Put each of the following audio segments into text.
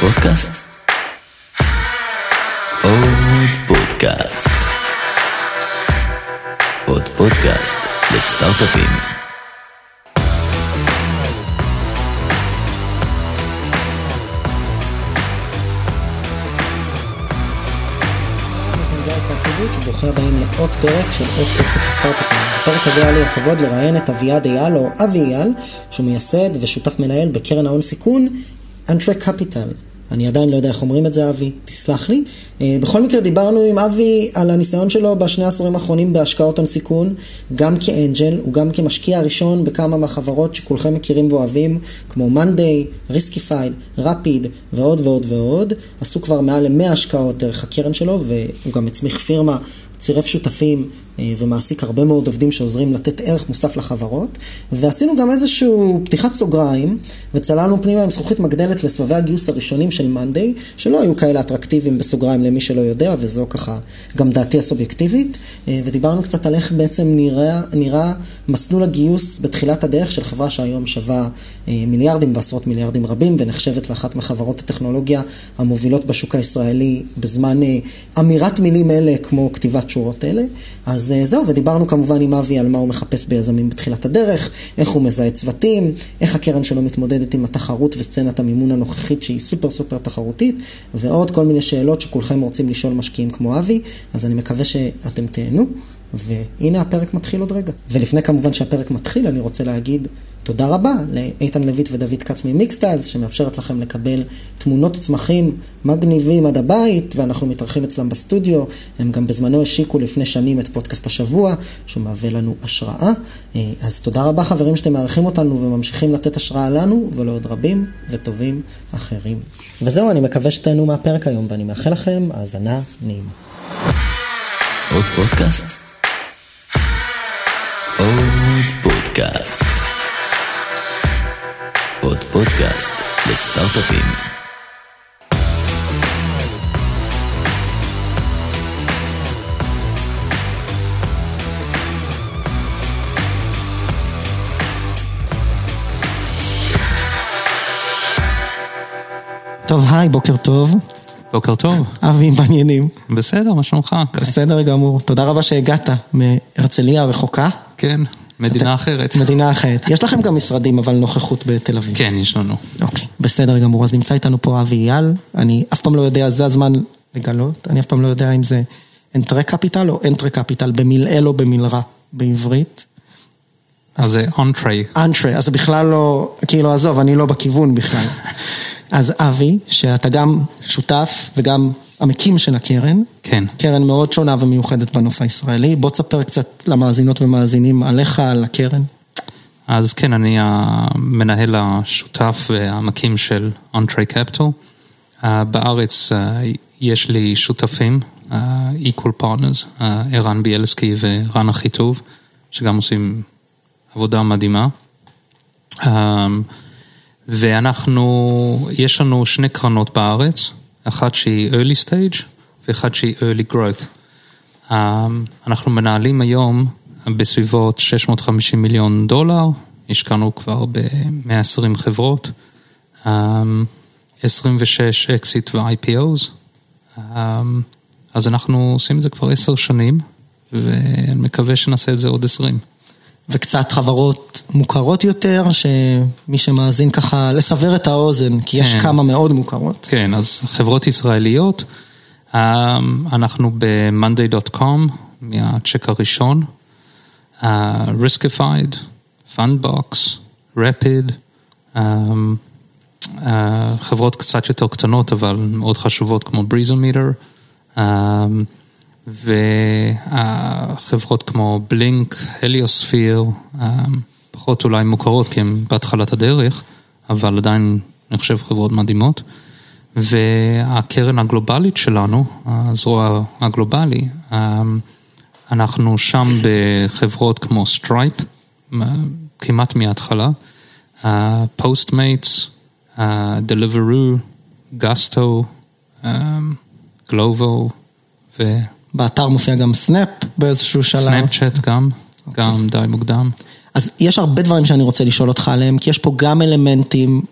פודקאסט? עוד פודקאסט. עוד פודקאסט לסטארט-אפים. ברוכים הבאים לעוד פרק של עוד פודקאסט הסטארט-אפים. בפרק הזה היה לי הכבוד לראיין את אביעד אייל או אבי אייל, שהוא מייסד ושותף מנהל בקרן ההון סיכון, Entrée Capital. אני עדיין לא יודע איך אומרים את זה, אבי, תסלח לי. אה, בכל מקרה, דיברנו עם אבי על הניסיון שלו בשני העשורים האחרונים בהשקעות הון סיכון, גם כ angel, וגם כמשקיע הראשון בכמה מהחברות שכולכם מכירים ואוהבים, כמו Monday, Riskified, Rapyd ועוד ועוד ועוד. עשו כבר מעל ל-100 השקעות דרך הקרן שלו, והוא גם הצמיח פירמה, צירף שותפים אה, ומעסיק הרבה מאוד עובדים שעוזרים לתת ערך מוסף לחברות. ועשינו גם איזשהו פתיחת סוגריים, וצללנו פנימה עם זכוכית מגדלת לסבבי הגיוס הראשונים של מאנדיי, שלא היו כאלה אטרקטיביים בסוגריים למי שלא יודע, וזו ככה גם דעתי הסובייקטיבית. אה, ודיברנו קצת על איך בעצם נראה, נראה מסלול הגיוס בתחילת הדרך של חברה שהיום שווה אה, מיליארדים ועשרות מיליארדים רבים, ונחשבת לאחת מחברות הטכנולוגיה המובילות בשוק הישראלי בזמן אמירת מילים אלה כמו כתיבת שורות אלה. אז אז אה, זהו, ודיברנו כמובן עם אבי על מה הוא מחפש ביזמים בתחילת הדרך, איך הוא מזהה צוותים, איך הקרן שלו מתמודדת עם התחרות וסצנת המימון הנוכחית שהיא סופר סופר תחרותית, ועוד כל מיני שאלות שכולכם רוצים לשאול משקיעים כמו אבי, אז אני מקווה שאתם תהנו. והנה הפרק מתחיל עוד רגע. ולפני כמובן שהפרק מתחיל, אני רוצה להגיד תודה רבה לאיתן לויט ודוד כץ ממיקסטיילס, שמאפשרת לכם לקבל תמונות צמחים מגניבים עד הבית, ואנחנו מתארחים אצלם בסטודיו. הם גם בזמנו השיקו לפני שנים את פודקאסט השבוע, שהוא מהווה לנו השראה. אה, אז תודה רבה חברים שאתם מארחים אותנו וממשיכים לתת השראה לנו ולעוד רבים וטובים אחרים. וזהו, אני מקווה שתהנו מהפרק היום, ואני מאחל לכם האזנה נעימה. עוד פודקאסט? עוד פודקאסט. עוד פודקאסט לסטארט-אפים. טוב, היי, בוקר טוב. בוקר טוב. אבי, מעניינים. בסדר, מה שלומך? בסדר גמור. תודה רבה שהגעת מהרצליה הרחוקה. כן, מדינה אחרת. מדינה אחרת. יש לכם גם משרדים, אבל נוכחות בתל אביב. כן, יש לנו. אוקיי, בסדר גמור. אז נמצא איתנו פה אבי אייל. אני אף פעם לא יודע, זה הזמן לגלות. אני אף פעם לא יודע אם זה Entrée Capital או Entrée Capital, במילאל או במילרע בעברית. אז זה Entrée. Entrée, אז זה בכלל לא, כאילו עזוב, אני לא בכיוון בכלל. אז אבי, שאתה גם שותף וגם המקים של הקרן. כן. קרן מאוד שונה ומיוחדת בנוף הישראלי. בוא תספר קצת למאזינות ומאזינים עליך, על הקרן. אז כן, אני המנהל השותף והמקים של אנטרי קפטל. בארץ אה, יש לי שותפים, אה, equal partners, ערן ביאלסקי ורן אחיטוב, שגם עושים עבודה מדהימה. ואנחנו, יש לנו שני קרנות בארץ, אחת שהיא early stage ואחת שהיא early growth. Um, אנחנו מנהלים היום בסביבות 650 מיליון דולר, השקענו כבר ב-120 חברות, um, 26 exit ו-IPOs, um, אז אנחנו עושים את זה כבר עשר שנים, ואני מקווה שנעשה את זה עוד עשרים. וקצת חברות מוכרות יותר, שמי שמאזין ככה, לסבר את האוזן, כי כן. יש כמה מאוד מוכרות. כן, אז חברות ישראליות, אה, אנחנו ב-monday.com, מהצ'ק הראשון, riskified, fundbox, rapid, um, uh, חברות קצת יותר קטנות, אבל מאוד חשובות כמו בריזומיטר. והחברות כמו בלינק, הליוספיר, פחות אולי מוכרות כי הן בהתחלת הדרך, אבל עדיין אני חושב חברות מדהימות. והקרן הגלובלית שלנו, הזרוע הגלובלי, אנחנו שם בחברות כמו Stripe, כמעט מההתחלה, Postmates, Deliveroo, Gusto, Glovo ו... באתר מופיע גם Snap באיזשהו שלב. Snapchat גם, okay. גם אוקיי. די מוקדם. אז יש הרבה דברים שאני רוצה לשאול אותך עליהם, כי יש פה גם אלמנטים,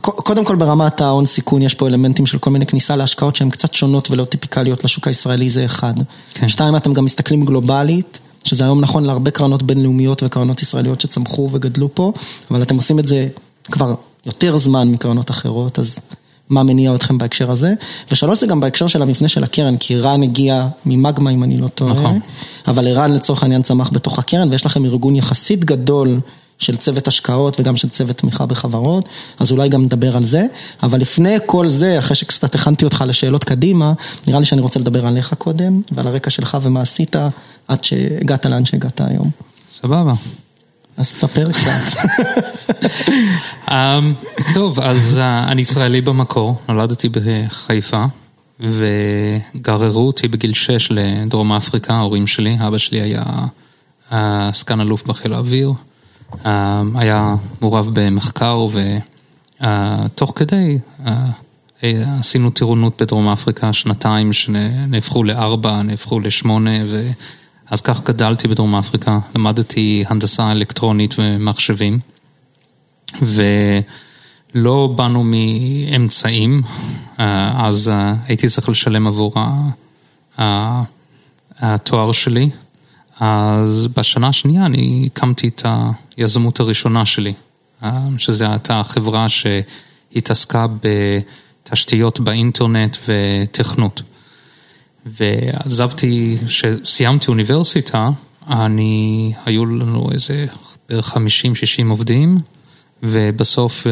קודם כל ברמת ההון סיכון יש פה אלמנטים של כל מיני כניסה להשקעות שהן קצת שונות ולא טיפיקליות לשוק הישראלי זה אחד. כן. שתיים, אתם גם מסתכלים גלובלית, שזה היום נכון להרבה קרנות בינלאומיות וקרנות ישראליות שצמחו וגדלו פה, אבל אתם עושים את זה כבר יותר זמן מקרנות אחרות, אז מה מניע אתכם בהקשר הזה? ושלוש זה גם בהקשר של המבנה של הקרן, כי רן הגיע ממגמה אם אני לא טועה, נכון. אבל ערן לצורך העניין צמח בתוך הקרן ויש לכם ארגון יחסית גדול. של צוות השקעות וגם של צוות תמיכה בחברות, אז אולי גם נדבר על זה, אבל לפני כל זה, אחרי שקצת הכנתי אותך לשאלות קדימה, נראה לי שאני רוצה לדבר עליך קודם, ועל הרקע שלך ומה עשית עד שהגעת לאן שהגעת היום. סבבה. אז תספר קצת. Um, טוב, אז uh, אני ישראלי במקור, נולדתי בחיפה, וגררו אותי בגיל 6 לדרום אפריקה, ההורים שלי, אבא שלי היה uh, סגן אלוף בחיל האוויר, uh, היה מעורב במחקר, ותוך uh, כדי עשינו טירונות בדרום אפריקה, שנתיים שנהפכו לארבע, נהפכו לשמונה, ו... אז כך גדלתי בדרום אפריקה, למדתי הנדסה אלקטרונית ומחשבים. ולא באנו מאמצעים, אז הייתי צריך לשלם עבור התואר שלי. אז בשנה השנייה אני הקמתי את היזמות הראשונה שלי, שזו הייתה חברה שהתעסקה בתשתיות באינטרנט ותכנות. ועזבתי, כשסיימתי אוניברסיטה, אני, היו לנו איזה בערך 50-60 עובדים, ובסוף,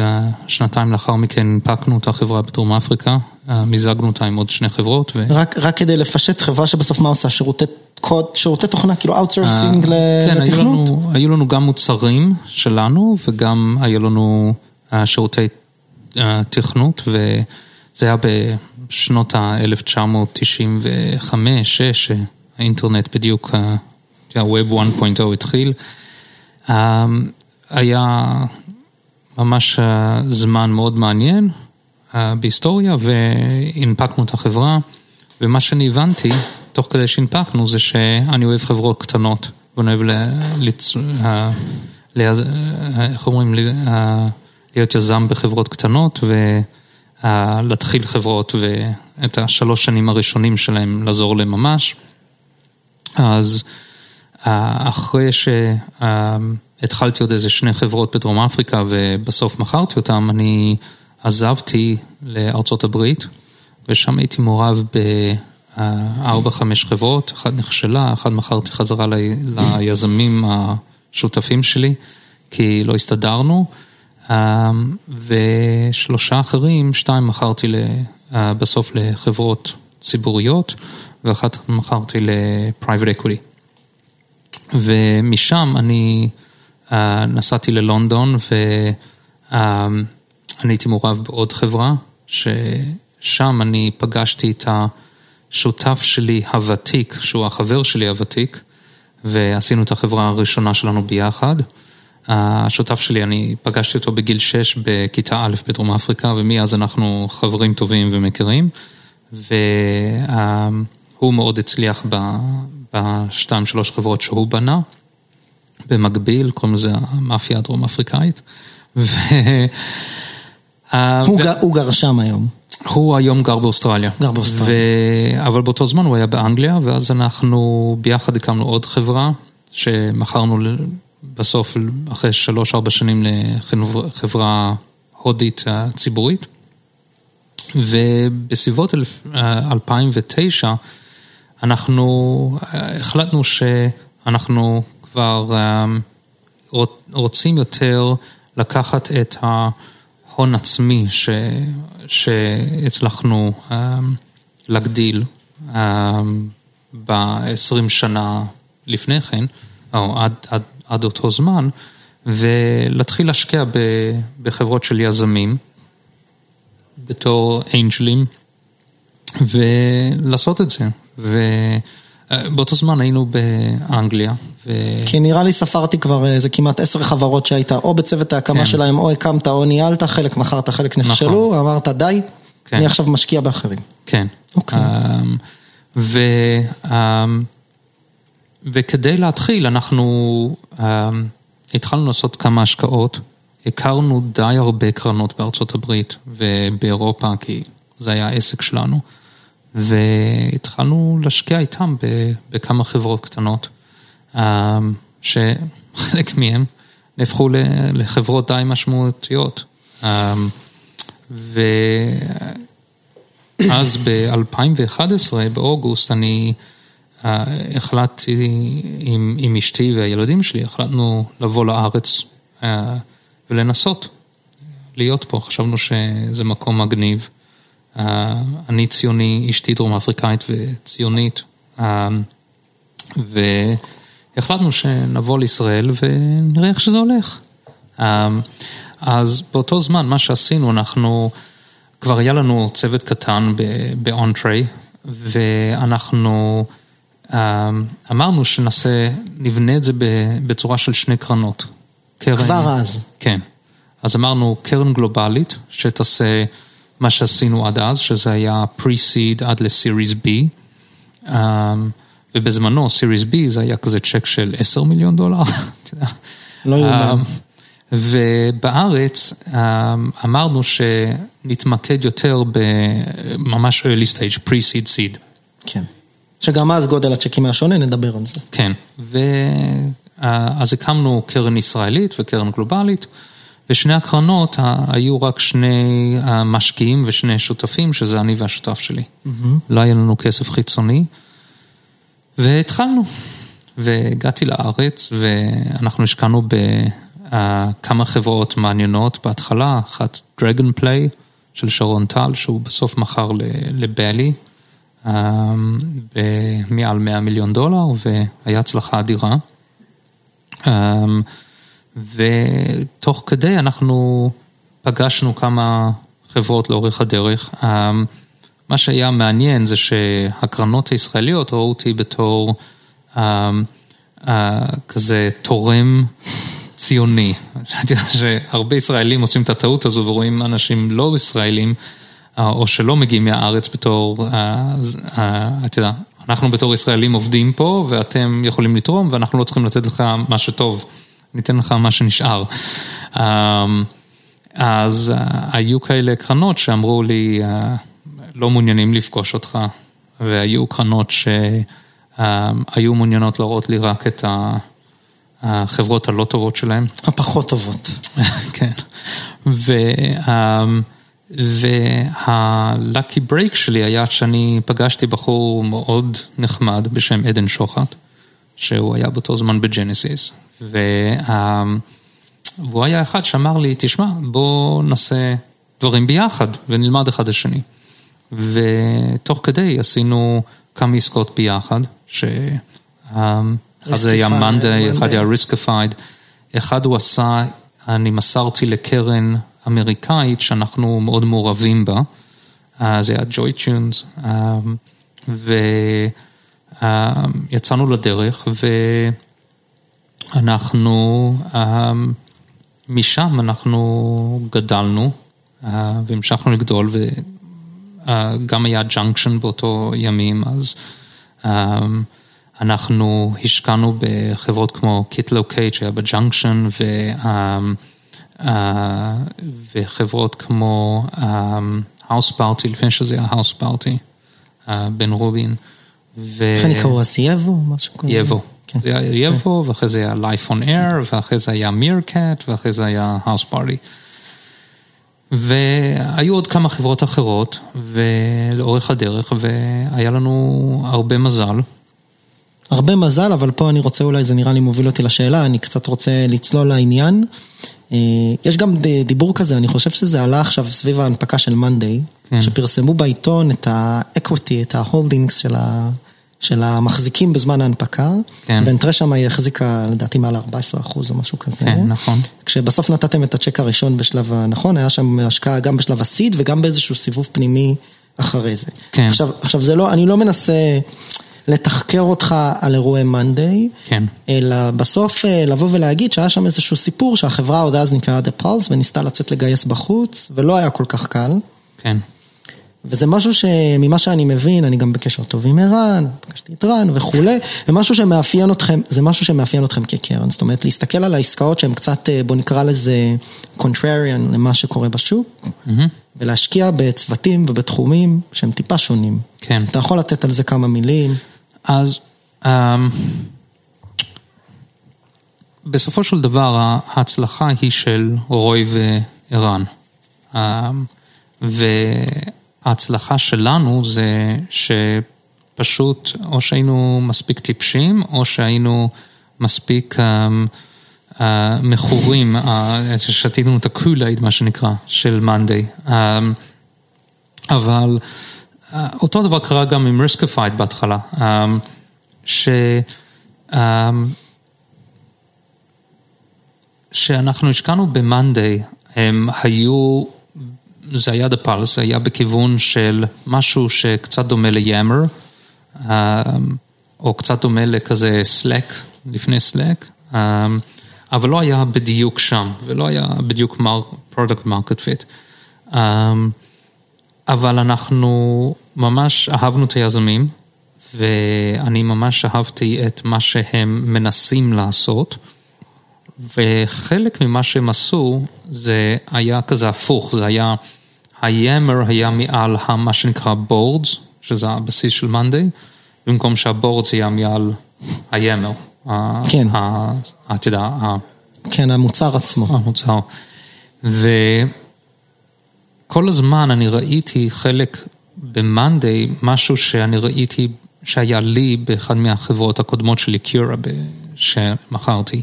שנתיים לאחר מכן, הנפקנו את החברה בדרום אפריקה, מיזגנו אותה עם עוד שני חברות. ו... רק, רק כדי לפשט, חברה שבסוף מה עושה? שירותי קוד, שירותי תוכנה, כאילו אאוטסורסינג כן, לתכנות? היו לנו, היו לנו גם מוצרים שלנו, וגם היו לנו שירותי תכנות, וזה היה בשנות ה-1995-6, האינטרנט בדיוק, ה-Web 1.0 התחיל. היה ממש זמן מאוד מעניין בהיסטוריה, והנפקנו את החברה, ומה שאני הבנתי, תוך כדי שהנפקנו, זה שאני אוהב חברות קטנות, ואני אוהב לצ... איך אומרים, להיות יזם בחברות קטנות, ולהתחיל חברות, ואת השלוש שנים הראשונים שלהם לעזור להם ממש. אז אחרי ש... התחלתי עוד איזה שני חברות בדרום אפריקה ובסוף מכרתי אותם, אני עזבתי לארצות הברית ושם הייתי מעורב בארבע, חמש חברות, אחת נכשלה, אחת מכרתי חזרה ליזמים השותפים שלי כי לא הסתדרנו ושלושה אחרים, שתיים מכרתי בסוף לחברות ציבוריות ואחת מכרתי ל-private equity. ומשם אני נסעתי ללונדון ואני הייתי מעורב בעוד חברה, ששם אני פגשתי את השותף שלי הוותיק, שהוא החבר שלי הוותיק, ועשינו את החברה הראשונה שלנו ביחד. השותף שלי, אני פגשתי אותו בגיל 6 בכיתה א' בדרום אפריקה, ומאז אנחנו חברים טובים ומכירים, והוא מאוד הצליח בשתיים שלוש חברות שהוא בנה. במקביל, קוראים לזה המאפיה הדרום אפריקאית. ו... הוא, ו... גר, הוא גר שם היום. הוא היום גר באוסטרליה. גר באוסטרליה. ו... אבל באותו זמן הוא היה באנגליה, ואז אנחנו ביחד הקמנו עוד חברה, שמכרנו בסוף, אחרי שלוש-ארבע שנים לחברה הודית ציבורית. ובסביבות 2009, אנחנו החלטנו שאנחנו כבר רוצים יותר לקחת את ההון עצמי ש, שהצלחנו להגדיל ב-20 שנה לפני כן, או עד, עד, עד אותו זמן, ולהתחיל להשקיע בחברות של יזמים בתור אנג'לים, ולעשות את זה. ו... באותו זמן היינו באנגליה. ו... כי נראה לי ספרתי כבר איזה כמעט עשר חברות שהיית או בצוות ההקמה כן. שלהם, או הקמת או ניהלת, חלק מכרת, חלק נכשלו, נכון. אמרת די, כן. אני עכשיו משקיע באחרים. כן. אוקיי. ו... וכדי להתחיל, אנחנו התחלנו לעשות כמה השקעות. הכרנו די הרבה קרנות בארצות הברית ובאירופה, כי זה היה העסק שלנו, והתחלנו להשקיע איתם בכמה חברות קטנות, שחלק מהם נהפכו לחברות די משמעותיות. ואז ב-2011, באוגוסט, אני החלטתי עם, עם אשתי והילדים שלי, החלטנו לבוא לארץ אה, ולנסות להיות פה. חשבנו שזה מקום מגניב. אה, אני ציוני, אשתי דרום אפריקאית וציונית. והחלטנו שנבוא לישראל ונראה איך שזה הולך. אז באותו זמן, מה שעשינו, אנחנו, כבר היה לנו צוות קטן באונטרי, ואנחנו אמרנו שנעשה, נבנה את זה בצורה של שני קרנות. קרן, כבר אז. כן. אז אמרנו קרן גלובלית, שתעשה מה שעשינו עד אז, שזה היה pre-seed עד ל-series B. ובזמנו, series B זה היה כזה צ'ק של 10 מיליון דולר. לא יאומן. ובארץ אמרנו שנתמקד יותר בממש early stage, pre-seed seed. כן. שגם אז גודל הצ'קים היה שונה, נדבר על זה. כן, ואז הקמנו קרן ישראלית וקרן גלובלית, ושני הקרנות היו רק שני משקיעים ושני שותפים, שזה אני והשותף שלי. Mm-hmm. לא היה לנו כסף חיצוני, והתחלנו. והגעתי לארץ, ואנחנו השקענו בכמה חברות מעניינות בהתחלה, אחת דרגון פליי של שרון טל, שהוא בסוף מכר לבלי. אמ, במעל 100 מיליון דולר, והיה הצלחה אדירה. אמ, ותוך כדי אנחנו פגשנו כמה חברות לאורך הדרך. אמ, מה שהיה מעניין זה שהקרנות הישראליות ראו אותי בתור כזה תורם ציוני. שהרבה ישראלים עושים את הטעות הזו ורואים אנשים לא ישראלים. או שלא מגיעים מהארץ בתור, אה, אה, אתה יודע, אנחנו בתור ישראלים עובדים פה ואתם יכולים לתרום ואנחנו לא צריכים לתת לך מה שטוב, ניתן לך מה שנשאר. אמ, אז אה, היו כאלה קרנות שאמרו לי, לא מעוניינים לפגוש אותך, והיו קרנות שהיו מעוניינות להראות לי רק את החברות הלא טובות שלהם. הפחות טובות. כן. ו... אמ, וה lucky break שלי היה שאני פגשתי בחור מאוד נחמד בשם עדן שוחט, שהוא היה באותו זמן בג'נסיס, והוא היה אחד שאמר לי, תשמע, בוא נעשה דברים ביחד ונלמד אחד השני. ותוך כדי עשינו כמה עסקות ביחד, שאחד זה היה מאנדיי, אחד היה ריסקיפייד, אחד הוא עשה, אני מסרתי לקרן אמריקאית שאנחנו מאוד מעורבים בה, אה, זה היה JoyTunes, אה, ויצאנו לדרך ואנחנו, אה, משם אנחנו גדלנו והמשכנו לגדול וגם היה ג'אנקשן באותו ימים, אז אנחנו השקענו בחברות כמו קיטלוקט שהיה בג'אנקשן, אה, וחברות כמו האוס אה, פארטי, לפני שזה היה האוס פארטי, אה, בן רובין. איך נקראו אז יבו? משהו כזה? יבו. כן. זה היה יבו, כן. ואחרי זה היה Life on Air, ואחרי זה היה Meerkat, ואחרי זה היה Houseparty. והיו עוד כמה חברות אחרות, ולאורך הדרך, והיה לנו הרבה מזל. הרבה מזל, אבל פה אני רוצה, אולי זה נראה לי מוביל אותי לשאלה, אני קצת רוצה לצלול לעניין. אה, יש גם דיבור כזה, אני חושב שזה עלה עכשיו סביב ההנפקה של מאנדיי, כן. שפרסמו בעיתון את ה-equity, את ה-holdings של, ה, של המחזיקים בזמן ההנפקה, כן. ואנטרה שם היא החזיקה לדעתי מעל 14 אחוז או משהו כזה. כן, נכון. כשבסוף נתתם את הצ'ק הראשון בשלב הנכון, היה שם השקעה גם בשלב הסיד וגם באיזשהו סיבוב פנימי אחרי זה. כן. עכשיו, עכשיו זה לא, אני לא מנסה... לתחקר אותך על אירועי מאנדיי, כן. אלא בסוף אה, לבוא ולהגיד שהיה שם איזשהו סיפור שהחברה עוד אז נקראה The Pulse וניסתה לצאת לגייס בחוץ, ולא היה כל כך קל. כן. וזה משהו שממה שאני מבין, אני גם בקשר טוב עם ערן, פגשתי את רן וכולי, זה משהו שמאפיין אתכם, זה משהו שמאפיין אתכם כקרן, זאת אומרת להסתכל על העסקאות שהן קצת, אה, בוא נקרא לזה contrarian למה שקורה בשוק, ולהשקיע בצוותים ובתחומים שהם טיפה שונים. כן. אתה יכול לתת על זה כמה מילים? אז um, בסופו של דבר ההצלחה היא של רוי וערן. אמ, וההצלחה שלנו זה שפשוט או שהיינו מספיק טיפשים או שהיינו מספיק אמ, אה, מכורים, אה, שתינו את ה Kool-Aid מה שנקרא, של מאנדיי. אמ, אבל אותו דבר קרה גם עם ריסקיפייד בהתחלה. אמ, ש... אמ, שאנחנו השקענו ב-Monday, הם היו, זה היה דה פלס, זה היה בכיוון של משהו שקצת דומה ל-Yammer, um, או קצת דומה לכזה Slack, לפני Slack, אבל לא היה בדיוק שם, ולא היה בדיוק product market fit. אבל אנחנו ממש אהבנו את היזמים, ואני ממש אהבתי את מה שהם מנסים לעשות, וחלק ממה שהם עשו זה היה כזה הפוך, זה היה, ה-Yammer היה מעל מה שנקרא boards, שזה הבסיס של מאנדיי, במקום שהבורדס היה מעל ה-Yammer. כן. אתה יודע, כן, המוצר עצמו. המוצר. וכל הזמן אני ראיתי חלק ב-Monday, משהו שאני ראיתי שהיה לי באחד מהחברות הקודמות שלי, קיורה, שמכרתי,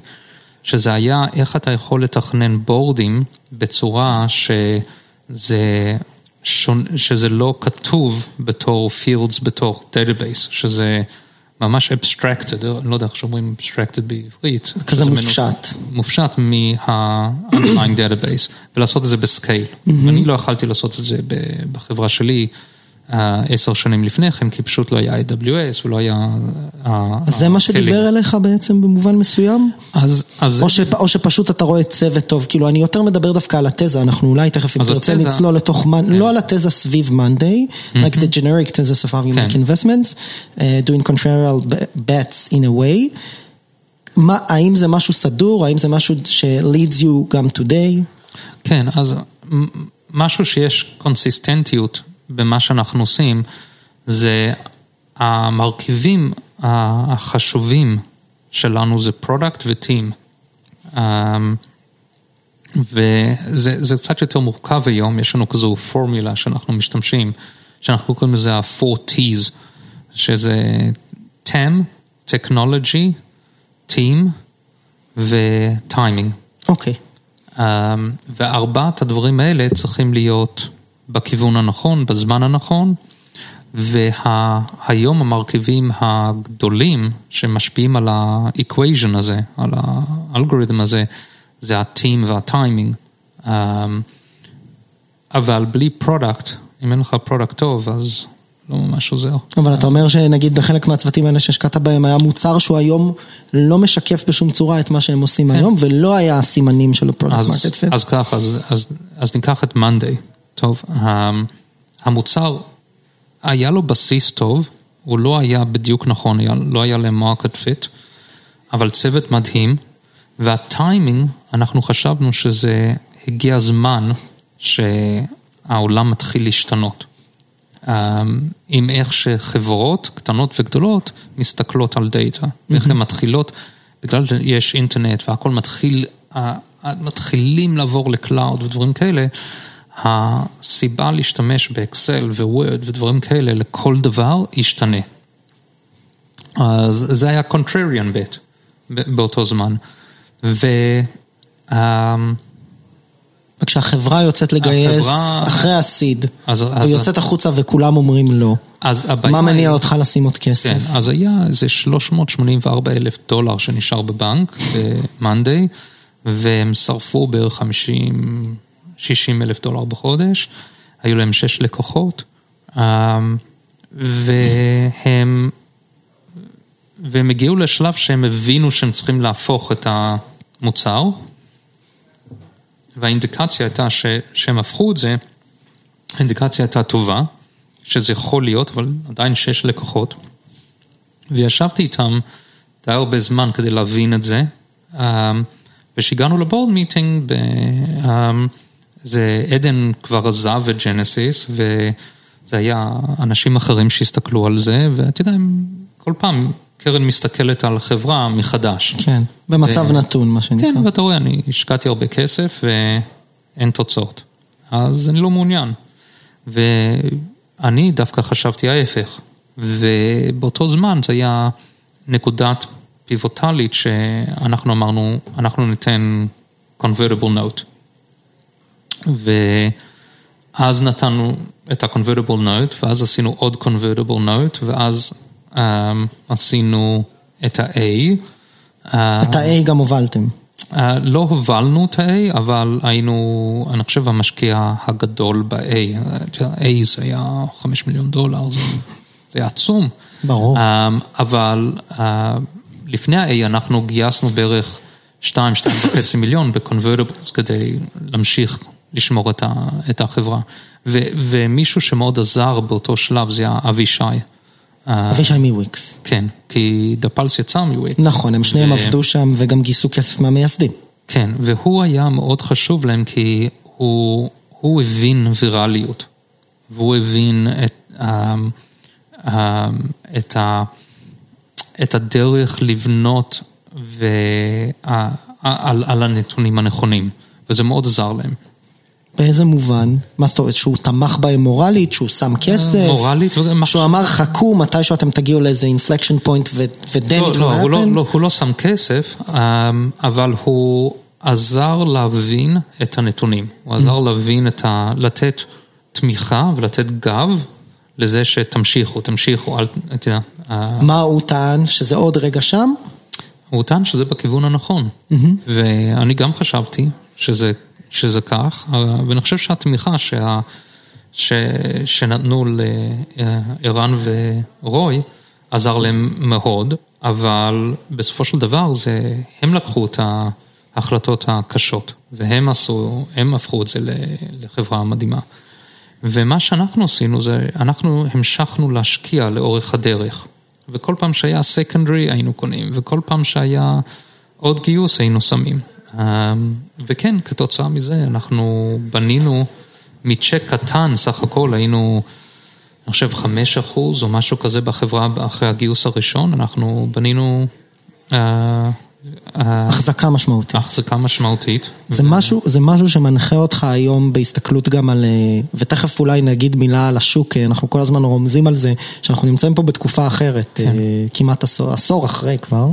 שזה היה איך אתה יכול לתכנן בורדים בצורה שזה. שזה לא כתוב בתור fields, בתור database, שזה ממש abstracted, אני לא יודע איך שאומרים abstracted בעברית. כזה מופשט. מופשט מה-underlying database, ולעשות את זה בסקייל. ואני לא יכלתי לעשות את זה בחברה שלי. עשר שנים לפני כן, כי פשוט לא היה AWS ולא היה... אז זה מה שדיבר אליך בעצם במובן מסוים? אז... אז... או, ש, או שפשוט אתה רואה צוות טוב, כאילו אני יותר מדבר דווקא על התזה, אנחנו אולי תכף אם תרצה לצלול לתוך, כן. לא על התזה סביב Monday, mm-hmm. like the generic thesis of how you make investments, uh, doing contrarial bets in a way. מה, האם זה משהו סדור, האם זה משהו ש-leads you גם today? כן, אז משהו שיש קונסיסטנטיות. במה שאנחנו עושים, זה המרכיבים החשובים שלנו זה product ו team. וזה קצת יותר מורכב היום, יש לנו כזו פורמולה שאנחנו משתמשים, שאנחנו קוראים לזה ה-4 T's, שזה TAM, Technology, Team ו-Timing. אוקיי. Okay. וארבעת הדברים האלה צריכים להיות בכיוון הנכון, בזמן הנכון, והיום המרכיבים הגדולים שמשפיעים על ה-equation הזה, על האלגוריתם הזה, זה ה-team וה-timing. אמ, אבל בלי product, אם אין לך product טוב, אז לא ממש עוזר. אבל אתה אומר שנגיד בחלק מהצוותים האלה שהשקעת בהם היה מוצר שהוא היום לא משקף בשום צורה את מה שהם עושים כן. היום, ולא היה סימנים של הפרודקט מרקט פיט. אז ככה, אז, אז, אז ניקח את מאנדיי. טוב, המוצר, היה לו בסיס טוב, הוא לא היה בדיוק נכון, לא היה להם market fit, אבל צוות מדהים, והטיימינג, אנחנו חשבנו שזה הגיע הזמן שהעולם מתחיל להשתנות. עם איך שחברות קטנות וגדולות מסתכלות על דאטה, mm-hmm. איך הן מתחילות, בגלל שיש אינטרנט והכל מתחיל, מתחילים לעבור ל cloud ודברים כאלה, הסיבה להשתמש באקסל ווורד ודברים כאלה לכל דבר ישתנה. אז זה היה contrarian bet באותו זמן. ו... וכשהחברה יוצאת לגייס החברה... אחרי הסיד, אז, אז... יוצאת החוצה וכולם אומרים לא. אז הבעיה... מה מניע אותך לשים עוד כסף? כן, אז היה איזה 384 אלף דולר שנשאר בבנק, ב-Monday, והם שרפו בערך 50... 60 אלף דולר בחודש, היו להם שש לקוחות, אמ, והם, והם הגיעו לשלב שהם הבינו שהם צריכים להפוך את המוצר, והאינדיקציה הייתה ש, שהם הפכו את זה, האינדיקציה הייתה טובה, שזה יכול להיות, אבל עדיין שש לקוחות. וישבתי איתם די הרבה זמן כדי להבין את זה. וכשהגענו לבורד מיטינג, זה עדן כבר עזב את ג'נסיס, וזה היה אנשים אחרים שהסתכלו על זה, ואתה יודע, כל פעם קרן מסתכלת על חברה מחדש. כן, במצב ו... נתון, מה שנקרא. כן, ואתה רואה, אני השקעתי הרבה כסף ואין תוצאות. אז אני לא מעוניין. ואני דווקא חשבתי ההפך. ובאותו זמן זה היה נקודת פיבוטלית שאנחנו אמרנו, אנחנו ניתן convertible note. ואז נתנו את ה-convertible note, ואז עשינו עוד convertible note, ואז um, עשינו את ה-A. את ה-A גם הובלתם. Uh, לא הובלנו את ה-A, אבל היינו, אני חושב, המשקיע הגדול ב-A. ה-A זה היה 5 מיליון דולר, זה, זה היה עצום. ברור. Um, אבל uh, לפני ה-A אנחנו גייסנו בערך 2-2.5 מיליון ב-convertibles כדי להמשיך לשמור את, ה, את החברה. ו, ומישהו שמאוד עזר באותו שלב זה היה אבישי. אבישי מוויקס. כן, כי דפלס יצא מוויקס. נכון, הם שניהם ו... עבדו שם וגם גייסו כסף מהמייסדים. כן, והוא היה מאוד חשוב להם כי הוא, הוא הבין ויראליות. והוא הבין את, את, ה, את הדרך לבנות וה, על, על הנתונים הנכונים, וזה מאוד עזר להם. באיזה מובן? מה זאת אומרת, שהוא תמך בהם מורלית, שהוא שם כסף? מורלית? שהוא אמר חכו מתישהו אתם תגיעו לאיזה inflection point ו-then לא, לא, לא, לא, הוא לא שם כסף, אמ, אבל הוא עזר להבין את הנתונים. הוא עזר mm. להבין את ה... לתת תמיכה ולתת גב לזה שתמשיכו, תמשיכו, אל תדע. מה הוא טען? שזה עוד רגע שם? הוא טען שזה בכיוון הנכון. Mm-hmm. ואני גם חשבתי שזה... שזה כך, ואני חושב שהתמיכה שה, ש, שנתנו לערן ורוי עזר להם מאוד, אבל בסופו של דבר זה, הם לקחו את ההחלטות הקשות, והם עשו, הם הפכו את זה לחברה מדהימה. ומה שאנחנו עשינו זה, אנחנו המשכנו להשקיע לאורך הדרך. וכל פעם שהיה סקנדרי היינו קונים, וכל פעם שהיה עוד גיוס היינו שמים. אמ, וכן, כתוצאה מזה אנחנו בנינו מצ'ק קטן, סך הכל היינו, אני חושב, חמש אחוז או משהו כזה בחברה אחרי הגיוס הראשון, אנחנו בנינו... אה, אה, החזקה משמעותית. החזקה משמעותית. זה משהו, זה משהו שמנחה אותך היום בהסתכלות גם על, אה, ותכף אולי נגיד מילה על השוק, אנחנו כל הזמן רומזים על זה, שאנחנו נמצאים פה בתקופה אחרת, כן. כמעט עשור, עשור אחרי כבר.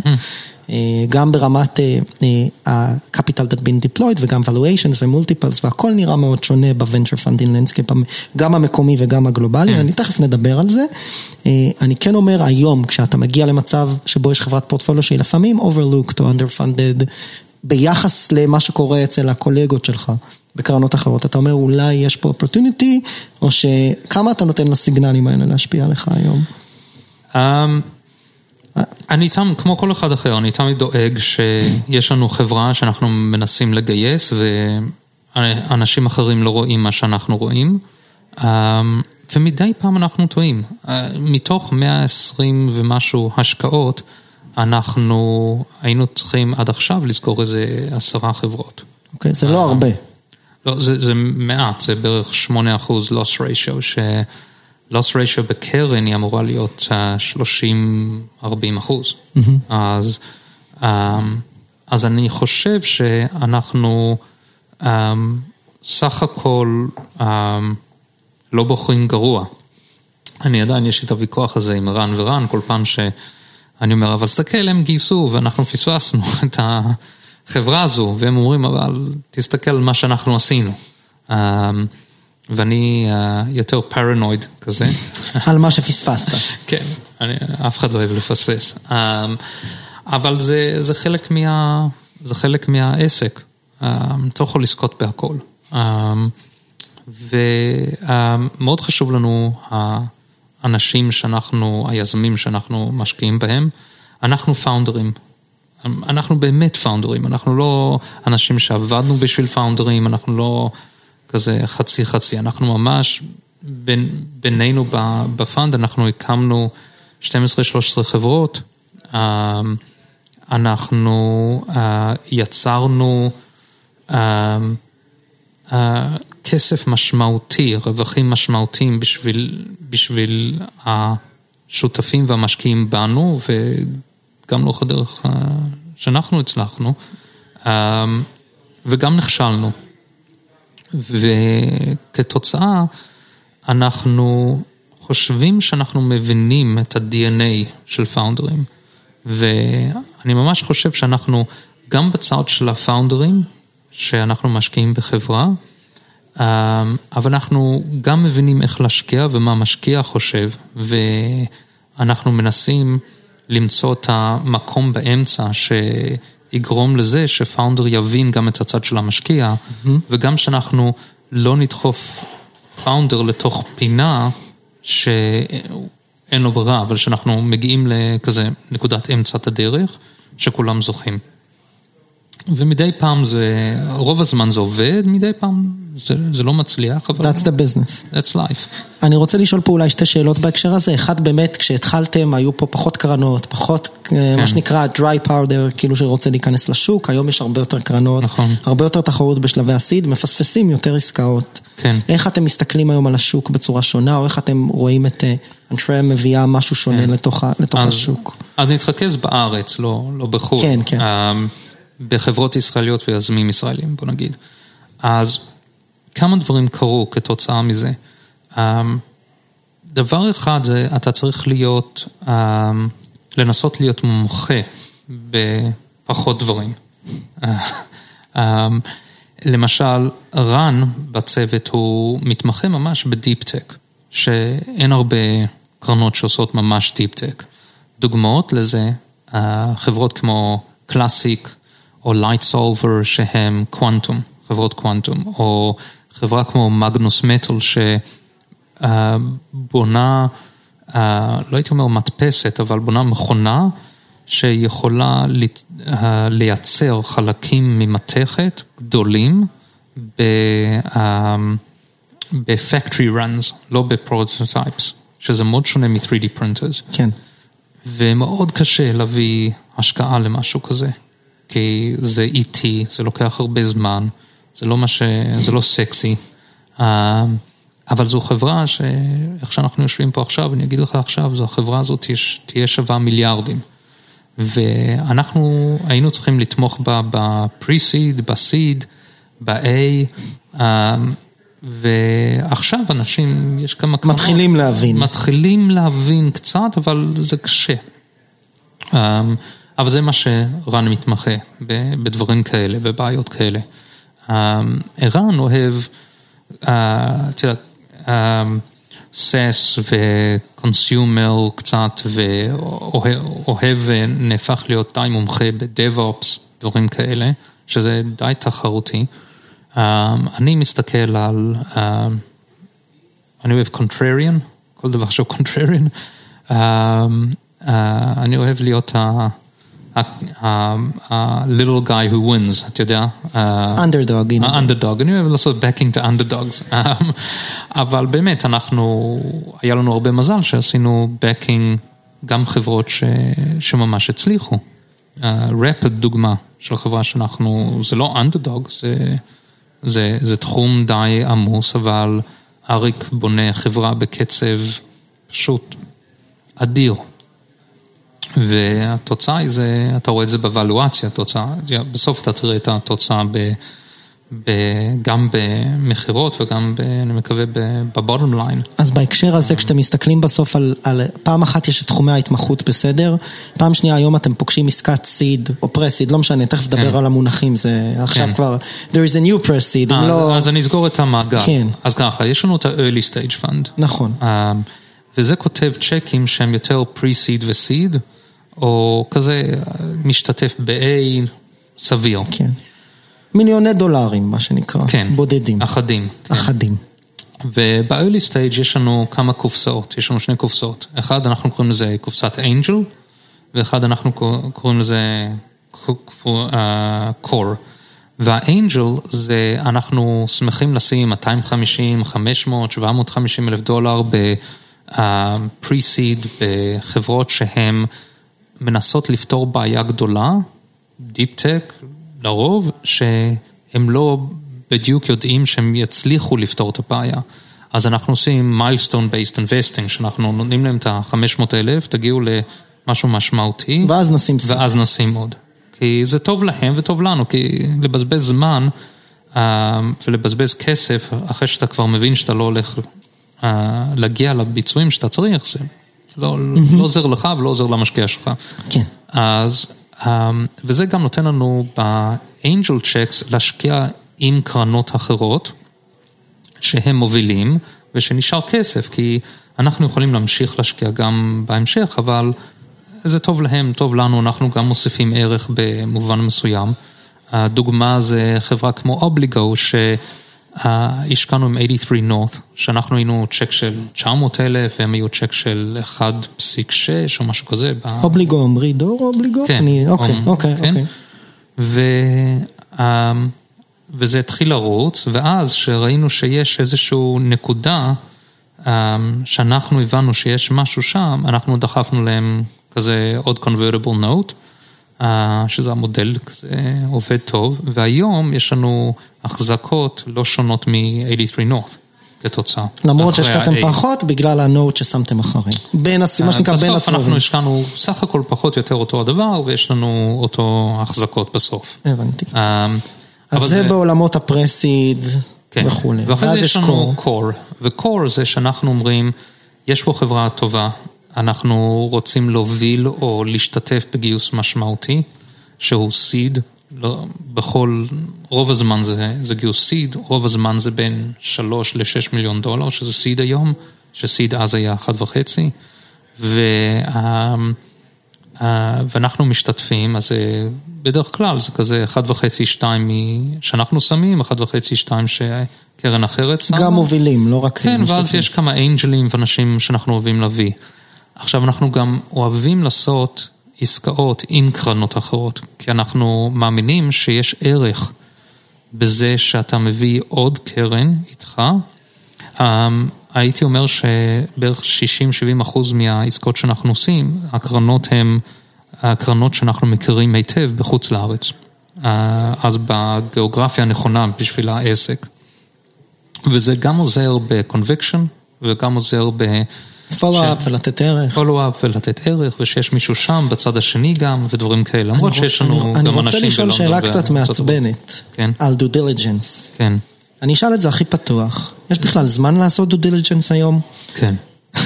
אה, גם ברמת ה-capital that been deployed וגם valuations ו-multiples והכל נראה מאוד שונה ב-venture funding landscape, גם המקומי וגם הגלובלי, כן. אני תכף נדבר על זה. אה, אני כן אומר היום, כשאתה מגיע למצב שבו יש חברת פורטפוליו שהיא לפעמים overlooked או underfunded, ביחס למה שקורה אצל הקולגות שלך. בקרנות אחרות, אתה אומר אולי יש פה opportunity, או שכמה אתה נותן לסיגנלים האלה להשפיע עליך היום? Um... אני תמיד, כמו כל אחד אחר, אני תמיד דואג שיש לנו חברה שאנחנו מנסים לגייס ואנשים אחרים לא רואים מה שאנחנו רואים. אמ, ומדי פעם אנחנו טועים. אה, מתוך 120 ומשהו השקעות, אנחנו היינו צריכים עד עכשיו לזכור איזה עשרה חברות. אוקיי, okay, זה לא הרבה. לא, זה, זה מעט, זה בערך 8% loss ratio, ש... loss ratio בקרן היא אמורה להיות 30-40 אחוז. Mm-hmm. אז, um, אז אני חושב שאנחנו um, סך הכל um, לא בוחרים גרוע. אני עדיין, יש לי את הוויכוח הזה עם רן ורן, כל פעם שאני אומר, אבל תסתכל, הם גייסו ואנחנו פספסנו את החברה הזו, והם אומרים, אבל תסתכל על מה שאנחנו עשינו. ואני uh, יותר פרנויד כזה. על מה שפספסת. כן, אני, אף אחד לא אוהב לפספס. Um, אבל זה, זה, חלק מה, זה חלק מהעסק, אתה לא יכול לזכות בהכל. Um, ומאוד חשוב לנו האנשים שאנחנו, היזמים שאנחנו משקיעים בהם, אנחנו פאונדרים. אנחנו באמת פאונדרים, אנחנו לא אנשים שעבדנו בשביל פאונדרים, אנחנו לא... כזה חצי חצי, אנחנו ממש בין, בינינו בפאנד, אנחנו הקמנו 12-13 חברות, אה, אנחנו אה, יצרנו אה, אה, כסף משמעותי, רווחים משמעותיים בשביל, בשביל השותפים והמשקיעים בנו, וגם לאורך הדרך אה, שאנחנו הצלחנו, אה, וגם נכשלנו. וכתוצאה, אנחנו חושבים שאנחנו מבינים את ה-DNA של פאונדרים, ואני ממש חושב שאנחנו, גם בצד של הפאונדרים, שאנחנו משקיעים בחברה, אה, אבל אנחנו גם מבינים איך להשקיע ומה משקיע חושב, ואנחנו מנסים למצוא את המקום באמצע שיגרום לזה שפאונדר יבין גם את הצד של המשקיע, mm-hmm. וגם שאנחנו לא נדחוף פאונדר לתוך פינה שאין לו ברירה, אבל שאנחנו מגיעים לכזה נקודת אמצע הדרך, שכולם זוכים. ומדי פעם זה, רוב הזמן זה עובד, מדי פעם זה, זה לא מצליח, אבל... That's the business. That's life. אני רוצה לשאול פה אולי שתי שאלות בהקשר הזה. אחד, באמת, כשהתחלתם היו פה פחות קרנות, פחות, כן. מה שנקרא dry powder, כאילו שרוצה להיכנס לשוק, היום יש הרבה יותר קרנות, נכון. הרבה יותר תחרות בשלבי הסיד, מפספסים יותר עסקאות. כן. איך אתם מסתכלים היום על השוק בצורה שונה, או איך אתם רואים את אנטריה מביאה משהו שונה כן. לתוך, לתוך אז, השוק? אז נתרכז בארץ, לא, לא בחו"ל. כן, כן. אמ, בחברות ישראליות ויזמים ישראלים, בוא נגיד. אז כמה דברים קרו כתוצאה מזה. אמ, דבר אחד זה, אתה צריך להיות, אמ, לנסות להיות מומחה בפחות דברים. אמ, למשל, רן בצוות הוא מתמחה ממש ב deep tech, שאין הרבה קרנות שעושות ממש deep tech. דוגמאות לזה, אה, חברות כמו קלאסיק או לייט סולבר שהם קוונטום, חברות קוונטום, או חברה כמו מגנוס מטל שבונה, אה, לא הייתי אומר מדפסת, אבל בונה מכונה שיכולה אה, לייצר חלקים ממתכת גדולים. אה, ב-factory runs, לא ב-prototypes, שזה מאוד שונה מ-3D printers. כן. ומאוד קשה להביא השקעה למשהו כזה, כי זה איטי, זה לוקח הרבה זמן, זה לא מה ש... זה לא סקסי, אה, אבל זו חברה שאיך שאנחנו יושבים פה עכשיו, אני אגיד לך עכשיו, זו החברה הזאת תהיה שווה מיליארדים. ואנחנו היינו צריכים לתמוך בה ב-pre-seed, ב-seed, ב-A, ועכשיו אנשים, יש כמה קרנות. מתחילים להבין. מתחילים להבין קצת, אבל זה קשה. אבל זה מה שרן מתמחה, בדברים כאלה, בבעיות כאלה. ערן אוהב, את יודעת, סס וקונסיומר קצת, ואוהב ונהפך להיות די מומחה ב-DevOps, דברים כאלה, שזה די תחרותי. אני מסתכל על, אני אוהב contrarian, כל דבר שהוא contrarian. אני אוהב להיות ה... ה-little guy who wins, אתה יודע? underdog. ה-underdog, אני אוהב לעשות backing to underdogs. אבל באמת, אנחנו, היה לנו הרבה מזל שעשינו backing גם חברות ש, שממש הצליחו. רפד דוגמה של חברה שאנחנו, זה לא underdog, זה, זה, זה תחום די עמוס, אבל אריק בונה חברה בקצב פשוט אדיר. והתוצאה היא זה, אתה רואה את זה בוולואציה, התוצאה, בסוף אתה תראה את התוצאה ב, ב, גם במכירות וגם, ב, אני מקווה, בבוטום ליין. אז בהקשר הזה, כשאתם מסתכלים בסוף על, על, פעם אחת יש את תחומי ההתמחות בסדר, פעם שנייה היום אתם פוגשים עסקת סיד או פרסיד, לא משנה, תכף נדבר כן. על המונחים, זה עכשיו כן. כבר, there is a new press seed, אם לא... אז אני אסגור את המעגל. כן. אז ככה, יש לנו את ה-early stage fund. נכון. וזה כותב צ'קים שהם יותר pre-seed ו-seed. או כזה משתתף ב-A סביר. כן. מיליוני דולרים, מה שנקרא. כן. בודדים. אחדים. אחדים. וב-early stage יש לנו כמה קופסאות, יש לנו שני קופסאות. אחד, אנחנו קוראים לזה קופסת אנג'ל, ואחד אנחנו קוראים לזה core. והאנג'ל זה, אנחנו שמחים לשים 250, 500, 750 אלף דולר ב-pre-seed, בחברות שהן מנסות לפתור בעיה גדולה, Tech לרוב, שהם לא בדיוק יודעים שהם יצליחו לפתור את הבעיה. אז אנחנו עושים milestone based investing, שאנחנו נותנים להם את ה-500 אלף, תגיעו למשהו משמעותי. ואז נשים סיד. ואז נשים עוד. כי זה טוב להם וטוב לנו, כי לבזבז זמן אה, ולבזבז כסף, אחרי שאתה כבר מבין שאתה לא הולך אה, להגיע לביצועים שאתה צריך, זה לא, לא עוזר לך ולא עוזר למשקיע שלך. כן. אז, אה, וזה גם נותן לנו ב-angel checks להשקיע עם קרנות אחרות, שהם מובילים, ושנשאר כסף, כי אנחנו יכולים להמשיך להשקיע גם בהמשך, אבל זה טוב להם, טוב לנו, אנחנו גם מוסיפים ערך במובן מסוים. הדוגמה זה חברה כמו אובליגו, שהשקענו עם 83 North, שאנחנו היינו צ'ק של 900 אלף, הם היו צ'ק של 1.6 או משהו כזה. אובליגו אומרי דור אובליגו? כן. אני, אוקיי, אוקיי, כן. אוקיי. ו... וזה התחיל לרוץ, ואז שראינו שיש איזושהי נקודה שאנחנו הבנו שיש משהו שם, אנחנו דחפנו להם כזה עוד convertible note, שזה המודל, כזה עובד טוב, והיום יש לנו החזקות לא שונות מ-83 North כתוצאה. למרות שהשקעתם. פחות בגלל הנוט ששמתם אחרי. בין, הס- מה שנקרא בין בסוף הסבבים. אנחנו השקענו סך הכל פחות או יותר אותו הדבר, ויש לנו אותו החזקות בסוף. הבנתי. אה, אז זה בעולמות הפרסיד כן. וכולי. ואחרי זה יש לנו קור. core, ו-core זה שאנחנו אומרים, יש פה חברה טובה, אנחנו רוצים להוביל או להשתתף בגיוס משמעותי, שהוא סיד, לא, בכל, רוב הזמן זה, זה גיוס סיד, רוב הזמן זה בין 3 ל-6 מיליון דולר, שזה סיד היום, שסיד אז היה 1.5, וה... אה, ואנחנו משתתפים, אז בדרך כלל זה כזה 1.5, 2 שאנחנו שמים, 1.5, 2 שקרן אחרת שמה. גם מובילים, לא רק כן, ואז משתתפים. יש כמה אנג'לים ואנשים שאנחנו אוהבים להביא. עכשיו, אנחנו גם אוהבים לעשות עסקאות עם קרנות אחרות, כי אנחנו מאמינים שיש ערך בזה שאתה מביא עוד קרן איתך. אמ, הייתי אומר שבערך 60-70 אחוז מהעסקאות שאנחנו עושים, הקרנות הן הקרנות שאנחנו מכירים היטב בחוץ לארץ. אה, אז בגיאוגרפיה הנכונה בשביל העסק. וזה גם עוזר ב-conviction וגם עוזר ב... follow-up ולתת ערך. follow-up ולתת ערך, ושיש מישהו שם בצד השני גם, ודברים כאלה, למרות אני- שיש לנו אני- גם אני אנשים רוצה לשאול שאלה בלונדון קצת. מעצבנת. כן. על due diligence. כן, אני אשאל את זה הכי פתוח. יש בכלל זמן לעשות due diligence היום? כן.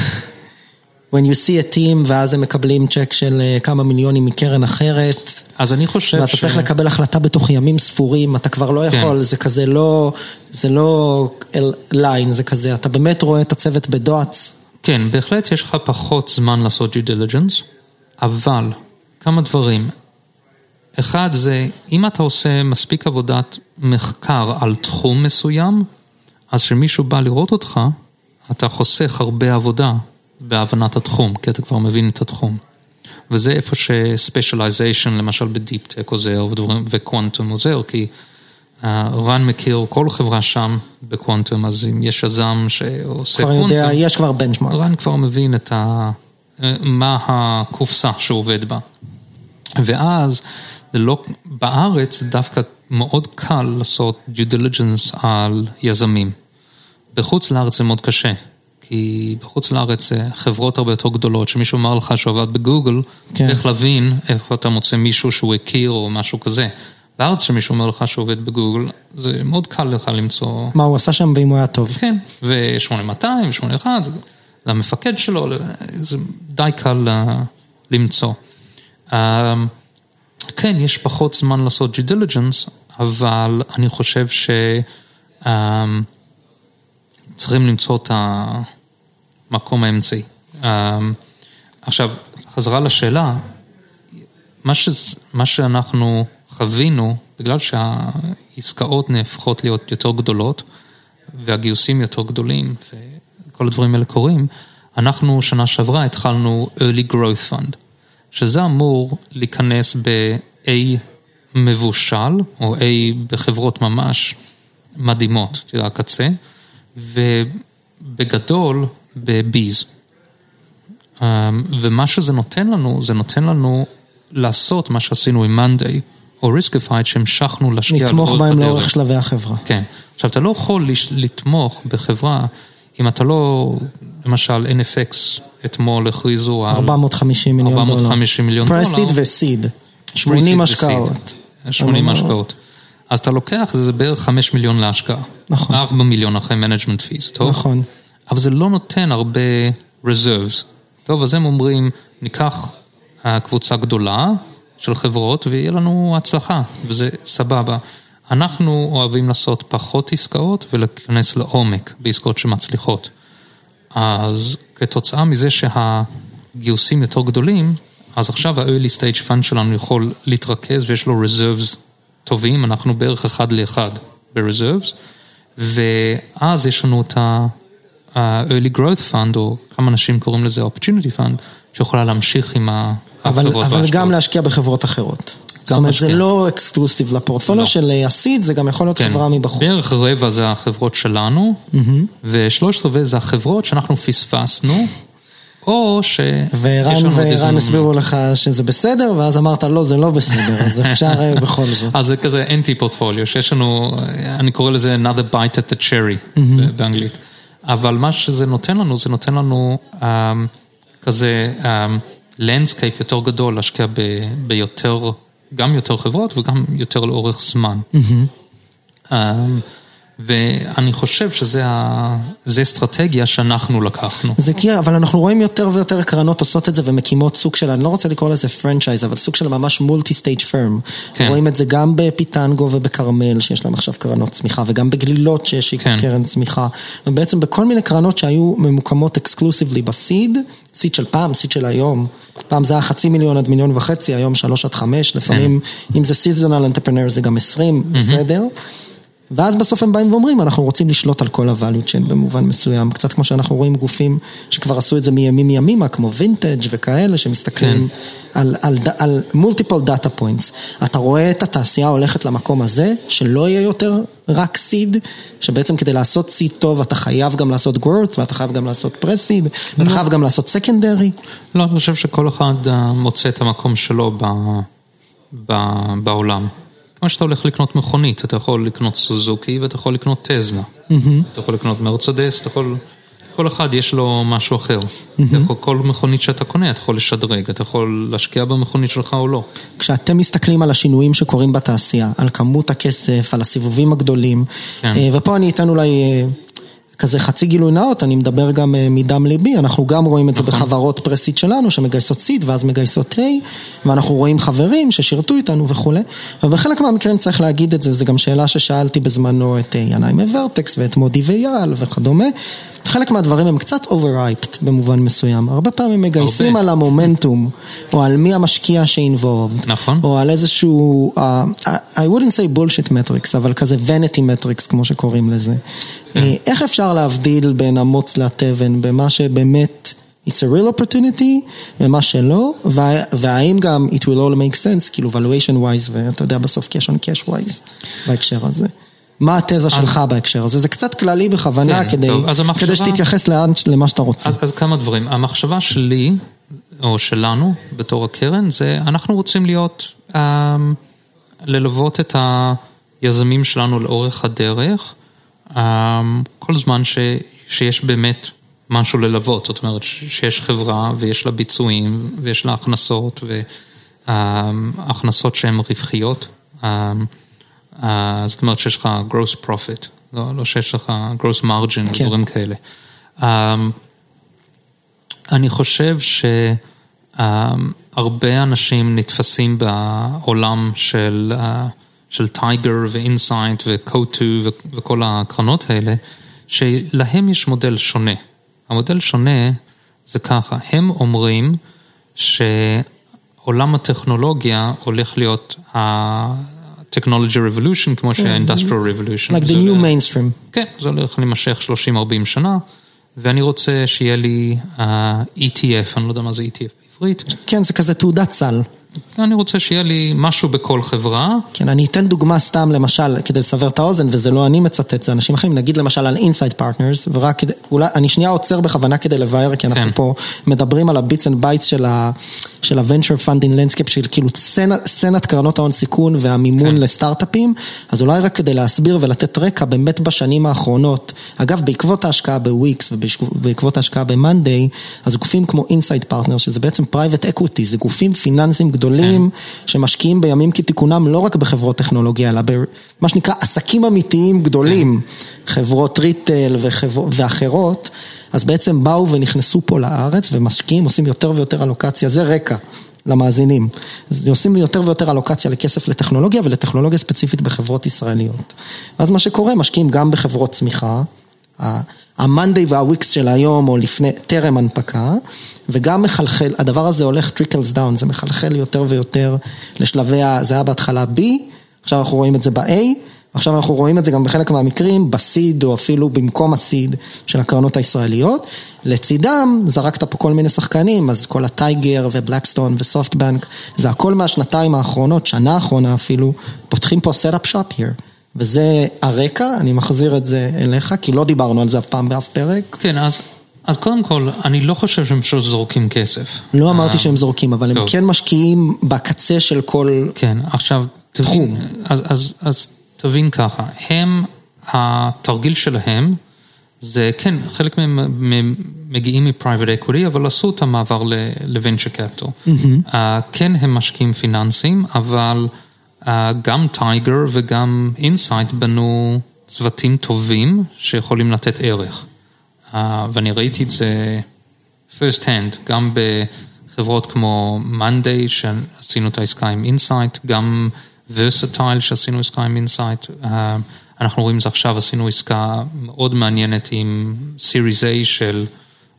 When you see a team ואז הם מקבלים צ'ק של אה, כמה מיליונים מקרן אחרת, אז אני חושב ואתה צריך לקבל החלטה בתוך ימים ספורים, אתה כבר לא כן. יכול, זה כזה לא, זה לא ליין, זה כזה, אתה באמת רואה את הצוות בדואטס. כן, בהחלט יש לך פחות זמן לעשות due diligence, אבל כמה דברים. אחד זה, אם אתה עושה מספיק עבודת מחקר על תחום מסוים, אז כשמישהו בא לראות אותך, אתה חוסך הרבה עבודה בהבנת התחום, כי אתה כבר מבין את התחום. וזה איפה ש-specialization, למשל ב-deep tech עוזר ודברים, ו-quantum עוזר, כי רן מכיר כל חברה שם ב-quantum, אז אם יש יזם שעושה כבר קוונטום, יודע, יש כבר benchmark. רן כבר מבין את ה... מה הקופסה שהוא עובד בה. ואז, זה לא, בארץ דווקא מאוד קל לעשות due diligence על יזמים. בחוץ לארץ זה מאוד קשה, כי בחוץ לארץ זה חברות הרבה יותר גדולות, שמישהו אמר לך שהוא עבד בגוגל, כן. איך להבין איפה אתה מוצא מישהו שהוא הכיר או משהו כזה. בארץ שמישהו אומר לך שהוא עובד בגוגל, זה מאוד קל לך למצוא מה הוא עשה שם ואם הוא היה טוב. כן, ו-8200, 81, למפקד שלו, זה די קל למצוא. אה, כן, יש פחות זמן לעשות due diligence, אבל אני חושב שצריכים למצוא את המקום האמצעי. אה, עכשיו, חזרה לשאלה, מה, ש... מה שאנחנו חווינו, בגלל שהעסקאות נהפכות להיות יותר גדולות, והגיוסים יותר גדולים, וכל הדברים האלה קורים, אנחנו שנה שעברה התחלנו early growth fund, שזה אמור להיכנס ב-A מבושל, או A בחברות ממש מדהימות, אתה יודע, הקצה, ובגדול ב-B's. אמ, ומה שזה נותן לנו, זה נותן לנו לעשות מה שעשינו עם Monday, או Riskified, שהמשכנו להשקיע לתמוך בהם לאורך שלבי החברה. כן. עכשיו, אתה לא יכול לתמוך בחברה אם אתה לא, למשל NFX, אתמול הכריזו על... 450 מיליון דולר. 450 מיליון דולר. Pre-seed ו-seed. 80 השקעות. 80 השקעות. אז אתה לוקח, זה בערך 5 מיליון להשקעה. נכון. 4 מיליון אחרי management fees, טוב? נכון. אבל זה לא נותן הרבה reserves. טוב, אז הם אומרים, ניקח קבוצה גדולה של חברות ויהיה לנו הצלחה, וזה סבבה. אנחנו אוהבים לעשות פחות עסקאות ולהיכנס לעומק בעסקאות שמצליחות. אז כתוצאה מזה שהגיוסים יותר גדולים, אז עכשיו ה-early stage fund שלנו יכול להתרכז ויש לו reserves טובים, אנחנו בערך אחד לאחד ב-reserves, ואז יש לנו את ה-early growth fund, או כמה אנשים קוראים לזה opportunity fund, שיכולה להמשיך עם החברות והשקעות. אבל גם להשקיע בחברות אחרות. זאת אומרת, זה לא אקסקלוסיב לפורטפוליו לא. של הסיד, זה גם יכול להיות כן. חברה מבחוץ. בערך רבע זה החברות שלנו, ושלושת רבעי זה החברות שאנחנו פספסנו. או ש... וערן וערן הסבירו לך שזה בסדר, ואז אמרת לא, זה לא בסדר, אז אפשר אה, בכל זאת. אז זה כזה אנטי פורטפוליו, שיש לנו, אני קורא לזה another bite at the cherry באנגלית. אבל מה שזה נותן לנו, זה נותן לנו um, כזה landscape יותר גדול להשקיע ב, ביותר, גם יותר חברות וגם יותר לאורך זמן. Mm-hmm. Um, ואני חושב שזה אסטרטגיה שאנחנו לקחנו. זה כי, אבל אנחנו רואים יותר ויותר קרנות עושות את זה ומקימות סוג של, אני לא רוצה לקרוא לזה franchise, אבל סוג של ממש multi-stage firm. כן. רואים את זה גם בפיטנגו ובכרמל, שיש להם עכשיו קרנות צמיחה, וגם בגלילות שיש כן. קרן צמיחה. ובעצם בכל מיני קרנות שהיו ממוקמות אקסקלוסיבלי בסיד, סיד של פעם, סיד של היום. פעם זה היה חצי מיליון עד מיליון וחצי, היום שלוש עד חמש, לפעמים, כן. אם זה סיזונל אנטרפרנר זה גם עשרים, mm-hmm. בסדר. ואז בסוף הם באים ואומרים, אנחנו רוצים לשלוט על כל ה-value chain במובן מסוים, קצת כמו שאנחנו רואים גופים שכבר עשו את זה מימים ימימה, כמו וינטג' וכאלה, שמסתכלים כן. על, על, על multiple data points. אתה רואה את התעשייה הולכת למקום הזה, שלא יהיה יותר רק סיד, שבעצם כדי לעשות סיד טוב, אתה חייב גם לעשות growth, ואתה חייב גם לעשות פרסיד, ואתה לא. חייב גם לעשות סקנדרי. לא, אני חושב שכל אחד אה, מוצא את המקום שלו ב, ב, בעולם. כמו שאתה הולך לקנות מכונית, אתה יכול לקנות סוזוקי ואתה יכול לקנות טזלה. Mm-hmm. אתה יכול לקנות מרצדס, אתה יכול... כל אחד יש לו משהו אחר. Mm-hmm. יכול, כל מכונית שאתה קונה, אתה יכול לשדרג, אתה יכול להשקיע במכונית שלך או לא. כשאתם מסתכלים על השינויים שקורים בתעשייה, על כמות הכסף, על הסיבובים הגדולים, כן. אה, ופה אני אתן אולי אה, כזה חצי גילוי נאות, אני מדבר גם אה, מדם ליבי, אנחנו גם רואים את זה נכון. בחברות פרסית שלנו שמגייסות סיד ואז מגייסות A, ואנחנו רואים חברים ששירתו איתנו וכולי, ובחלק מהמקרים צריך להגיד את זה, זו גם שאלה ששאלתי בזמנו את אה, ינאי מוורטקס ואת מודי וייל וכדומה. חלק מהדברים הם קצת overhyped במובן מסוים. הרבה פעמים מגייסים הרבה. על המומנטום, או על מי המשקיע ש-involved. נכון. או על איזשהו, uh, I wouldn't say bullshit metrics, אבל כזה vanity metrics כמו שקוראים לזה. כן. איך אפשר להבדיל בין המוץ לתבן, במה שבאמת... It's a real opportunity, ומה שלא, והאם גם it will all make sense, כאילו valuation wise, ואתה יודע בסוף cash on cash wise, בהקשר הזה. מה התזה שלך בהקשר הזה? זה קצת כללי בכוונה, כן, כדי, טוב, המחשבה... כדי שתתייחס לאן, למה שאתה רוצה. אז, אז כמה דברים. המחשבה שלי, או שלנו, בתור הקרן, זה אנחנו רוצים להיות, um, ללוות את היזמים שלנו לאורך הדרך, כל זמן ש, שיש באמת משהו ללוות, זאת אומרת שיש חברה ויש לה ביצועים ויש לה הכנסות והכנסות שהן רווחיות. Um, אה, זאת אומרת שיש לך gross profit, לא, לא שיש לך gross margin, כן. דברים כאלה. אני חושב שהרבה אנשים נתפסים בעולם של, uh, של Tiger ו-Insight ו-Coatue וכל הקרנות האלה, שלהם יש מודל שונה. המודל שונה זה ככה, הם אומרים שעולם הטכנולוגיה הולך להיות technology revolution, כמו שה-industrial revolution. Like the new mainstream. כן, זה הולך להימשך 30-40 שנה, ואני רוצה שיהיה לי uh, ETF, אני לא יודע מה זה ETF בעברית. כן, זה כזה תעודת סל. אני רוצה שיהיה לי משהו בכל חברה. כן, אני אתן דוגמה סתם למשל, כדי לסבר את האוזן, וזה לא אני מצטט, זה אנשים אחרים, נגיד למשל על Insight Partners, ורק כדי, אולי, אני שנייה עוצר בכוונה כדי לבאר, כי אנחנו כן. פה מדברים על ה-bits and bytes של ה- של ה-venture funding landscape, של כאילו סצנת, קרנות ההון סיכון והמימון כן. לסטארט-אפים, אז אולי רק כדי להסביר ולתת רקע, באמת בשנים האחרונות, אגב, בעקבות ההשקעה ב-Wix ובעקבות ההשקעה ב-Monday, אז גופים כמו Insight Partners, שזה בעצם private equity, זה גופים פיננסיים גדולים, שמשקיעים בימים כתיקונם לא רק בחברות טכנולוגיה, אלא במה שנקרא עסקים אמיתיים גדולים, חברות retail וחבר... ואחרות, אז בעצם באו ונכנסו פה לארץ ומשקיעים, עושים יותר ויותר אלוקציה, זה רקע. למאזינים. אז עושים יותר ויותר אלוקציה לכסף לטכנולוגיה ולטכנולוגיה ספציפית בחברות ישראליות. ואז מה שקורה, משקיעים גם בחברות צמיחה, ה-Monday וה-Weeks של היום או לפני, טרם הנפקה, וגם מחלחל, הדבר הזה הולך trickles down, זה מחלחל יותר ויותר לשלבי, זה היה בהתחלה B, עכשיו אנחנו רואים את זה ב-A, עכשיו אנחנו רואים את זה גם בחלק מהמקרים, ב-seed או אפילו במקום ה-seed של הקרנות הישראליות. לצידם, זרקת פה כל מיני שחקנים, אז כל הטייגר ובלקסטון וסופטבנק, זה הכל מהשנתיים האחרונות, שנה האחרונה אפילו, פותחים פה סט-אפ שופ here. וזה הרקע, אני מחזיר את זה אליך, כי לא דיברנו על זה אף פעם באף פרק. כן, אז, אז קודם כל, אני לא חושב שהם פשוט זורקים כסף. לא אמרתי אה, שהם זורקים, אבל הם. כן משקיעים בקצה של כל... כן, עכשיו, תבין, אז, אז, אז תבין ככה, הם, התרגיל שלהם, זה כן, חלק מהם מגיעים מ-private equity, אבל עשו את המעבר ל-venture capital. Uh, כן, הם משקיעים פיננסיים, אבל uh, גם Tiger וגם Insight בנו צוותים טובים שיכולים לתת ערך. Uh, ואני ראיתי את זה first hand, גם בחברות כמו Monday, שעשינו את העסקה עם Insight, גם Verbit שעשינו עסקה עם Insight. אנחנו רואים את זה עכשיו, עשינו עסקה מאוד מעניינת עם Series A של,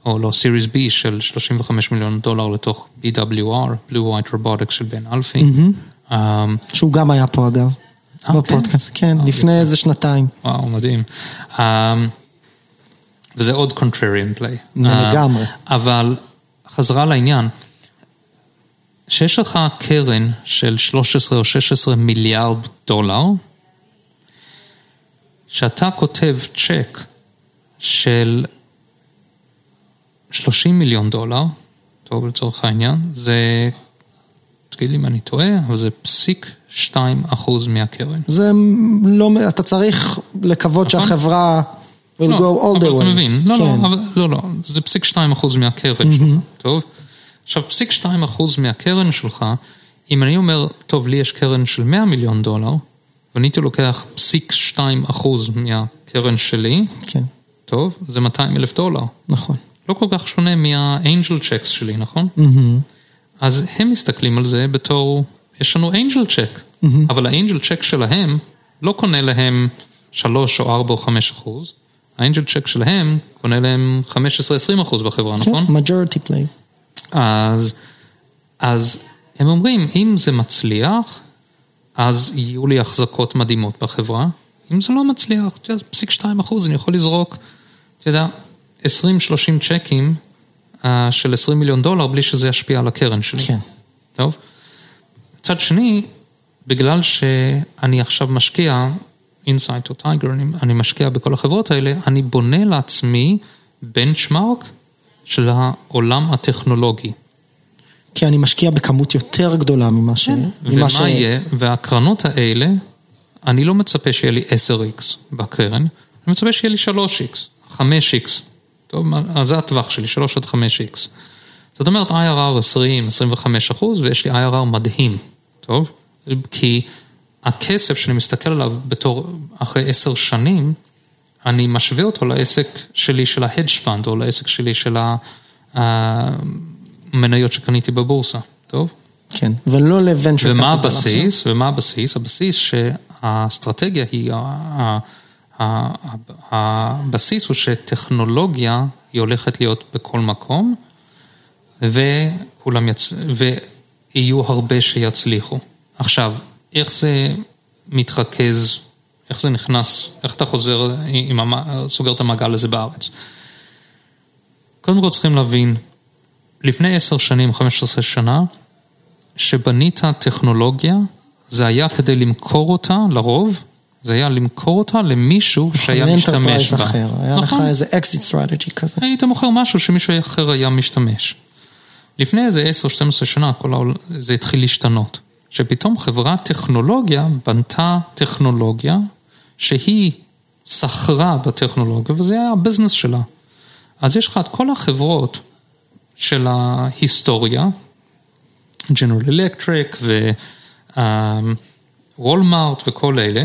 או לא, Series B של 35 מיליון דולר לתוך BWR, Blue White Robotics של בן אלפי. Um, שהוא גם היה פה אגב, אה, בפודקאסט, כן, אה, לפני איזה שנתיים. וואו, מדהים. Um, וזה עוד contrarian play. לגמרי. Uh, אבל חזרה לעניין, שיש לך קרן של 13 או 16 מיליארד דולר, שאתה כותב צ'ק של 30 מיליון דולר, טוב לצורך העניין, זה, תגיד לי אם אני טועה, אבל זה פסיק 2 אחוז מהקרן. זה לא, אתה צריך לקוות נכון. שהחברה will לא, go all the way. אבל אתה מבין, לא, כן. לא, אבל, לא, לא, זה פסיק 2 אחוז מהקרן שלך, טוב? עכשיו, פסיק 2 אחוז מהקרן שלך, אם אני אומר, טוב, לי יש קרן של 100 מיליון דולר, ואני הייתי לוקח פסיק 2 אחוז מהקרן שלי, כן, טוב, זה 200 אלף דולר. נכון. לא כל כך שונה מהאנג'ל צ'קס שלי, נכון? אז הם מסתכלים על זה בתור, יש לנו אנג'ל צ'ק, אבל האנג'ל צ'ק שלהם לא קונה להם 3 או 4 או 5 אחוז, האנג'ל צ'ק שלהם קונה להם 15-20 אחוז בחברה, נכון? כן, majority play. אז, אז הם אומרים, אם זה מצליח, אז יהיו לי החזקות מדהימות בחברה. אם זה לא מצליח, אתה יודע, פסיק 2 אחוז, אני יכול לזרוק, אתה יודע, 20-30 צ'קים uh, של 20 מיליון דולר בלי שזה ישפיע על הקרן שלי. כן. טוב. מצד שני, בגלל שאני עכשיו משקיע, Insight או Tiger, אני, משקיע בכל החברות האלה, אני בונה לעצמי בנצ'מארק של העולם הטכנולוגי. כי אני משקיע בכמות יותר גדולה ממה ש... ממה ומה ש... יהיה? והקרנות האלה, אני לא מצפה שיהיה לי 10x בקרן, אני מצפה שיהיה לי 3x, 5x. טוב, אז זה הטווח שלי, 3 עד 5x. זאת אומרת, IRR 20, 25 אחוז, ויש לי IRR מדהים, טוב? כי הכסף שאני מסתכל עליו בתור, אחרי 10 שנים, אני משווה אותו לעסק שלי של ה-hedge fund, או לעסק שלי של המניות שקניתי בבורסה, טוב? כן, ולא לוונצ'ר ומה קפיטל עכשיו. הבסיס? ומה הבסיס? הבסיס שהאסטרטגיה היא, הבסיס הוא שטכנולוגיה היא הולכת להיות בכל מקום, וכולם יצ... ויהיו הרבה שיצליחו. עכשיו, איך זה מתרכז, איך זה נכנס, איך אתה חוזר, עם המ... סוגר את המעגל הזה בארץ? קודם כל צריכים להבין, לפני עשר שנים, 15 שנה, שבנית טכנולוגיה, זה היה כדי למכור אותה, לרוב, זה היה למכור אותה למישהו שהיה משתמש בה. אחר, היה נכון. לך איזה exit strategy כזה. היית מוכר משהו שמישהו אחר היה משתמש. לפני איזה 10-12 שנה כל העול... זה התחיל להשתנות. שפתאום חברת טכנולוגיה בנתה טכנולוגיה שהיא סחרה בטכנולוגיה וזה היה ה business שלה. אז יש לך את כל החברות של ההיסטוריה, General Electric ו-Walmart וכל אלה,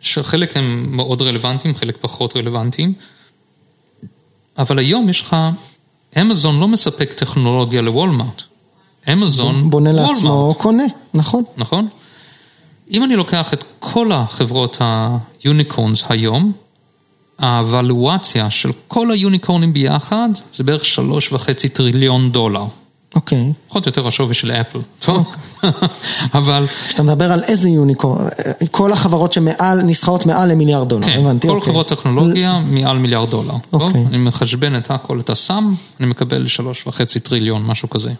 שחלק הם מאוד רלוונטיים, חלק פחות רלוונטיים, אבל היום יש לך, אמזון לא מספק טכנולוגיה לוולמארט. אמזון, בונה לעצמו או קונה, נכון. נכון? אם אני לוקח את כל החברות היוניקורנס היום, האבלואציה של כל היוניקורנים ביחד זה בערך שלוש וחצי טריליון דולר. אוקיי. פחות או יותר השווי של אפל, טוב? אבל... כשאתה מדבר על איזה יוניקורן, כל החברות שמעל, נסחרות מעל למיליארד דולר, כן, הבנתי, כל אוקיי. חברות טכנולוגיה מעל מיליארד דולר. טוב? אוקיי. אני מחשבן את הכל, את הסם, אני מקבל שלוש וחצי טריליון, משהו כזה.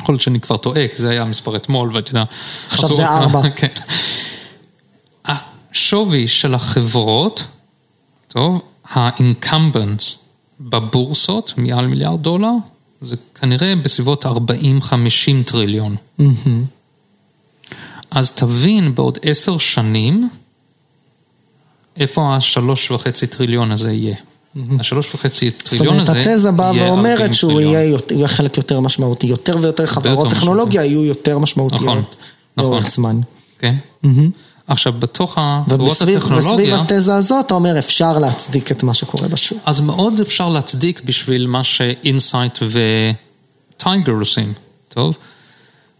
יכול להיות שאני כבר טועה, כי זה היה המספר אתמול, ואתה יודע... עכשיו זה ארבע. כן. השווי של החברות, טוב, ה-incumbents בבורסות, מעל מיליארד דולר, זה כנראה בסביבות 40-50 טריליון. אז תבין בעוד עשר שנים, איפה השלוש וחצי טריליון הזה יהיה. השלוש וחצי זאת טריליון אומרת, הזה התזה באה יהיה 40 ואומרת שהוא טריליון. יהיה יותר- יהיה חלק יותר משמעותי, יותר ויותר חברות יותר טכנולוגיה יהיו יותר משמעותיות נכון, לאורך נכון. זמן. כן. עכשיו, בתוך החברות ובסביב וסביב הטכנולוגיה, התזה הזאת, אתה אומר, אפשר להצדיק את מה שקורה בשוק. אז מאוד אפשר להצדיק בשביל מה ש Insight ו Tiger עושים, טוב?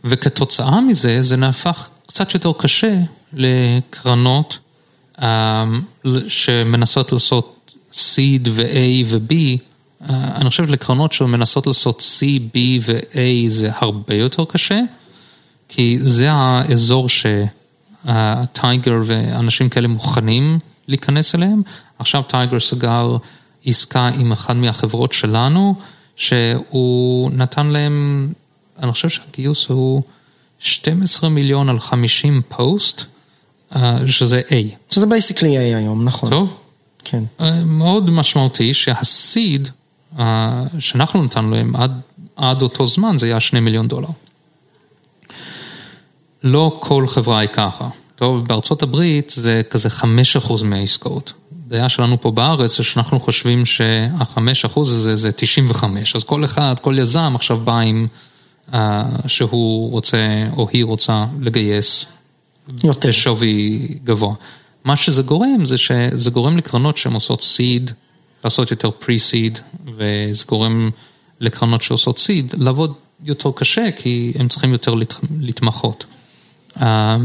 וכתוצאה מזה, זה נהפך קצת יותר קשה לקרנות אה, שמנסות לעשות seed ו-A ו-B. אה, אני חושב לקרנות שמנסות לעשות seed ו-A זה הרבה יותר קשה, כי זה האזור שה Tiger ואנשים כאלה מוכנים להיכנס אליהם. עכשיו Tiger סגר עסקה עם אחת מהחברות שלנו, שהוא נתן להם, אני חושב שהגיוס הוא 12 מיליון על 50 פוסט, אה, שזה A. שזה basically A היום, נכון. טוב? כן. אה, מאוד משמעותי שה seed אה, שאנחנו נתנו להם עד, עד אותו זמן זה היה שני מיליון דולר. לא כל חברה היא ככה. טוב, בארצות הברית זה כזה חמש אחוז מהעסקאות. הבעיה שלנו פה בארץ זה שאנחנו חושבים שהחמש אחוז הזה זה 95, אז כל אחד, כל יזם עכשיו בא עם אה, שהוא רוצה או היא רוצה לגייס יותר. בשווי גבוה. מה שזה גורם זה שזה גורם לקרנות שהן עושות סיד, לעשות יותר פרי-סיד, וזה גורם לקרנות שעושות סיד לעבוד יותר קשה, כי הם צריכים יותר להת- להתמחות. אה,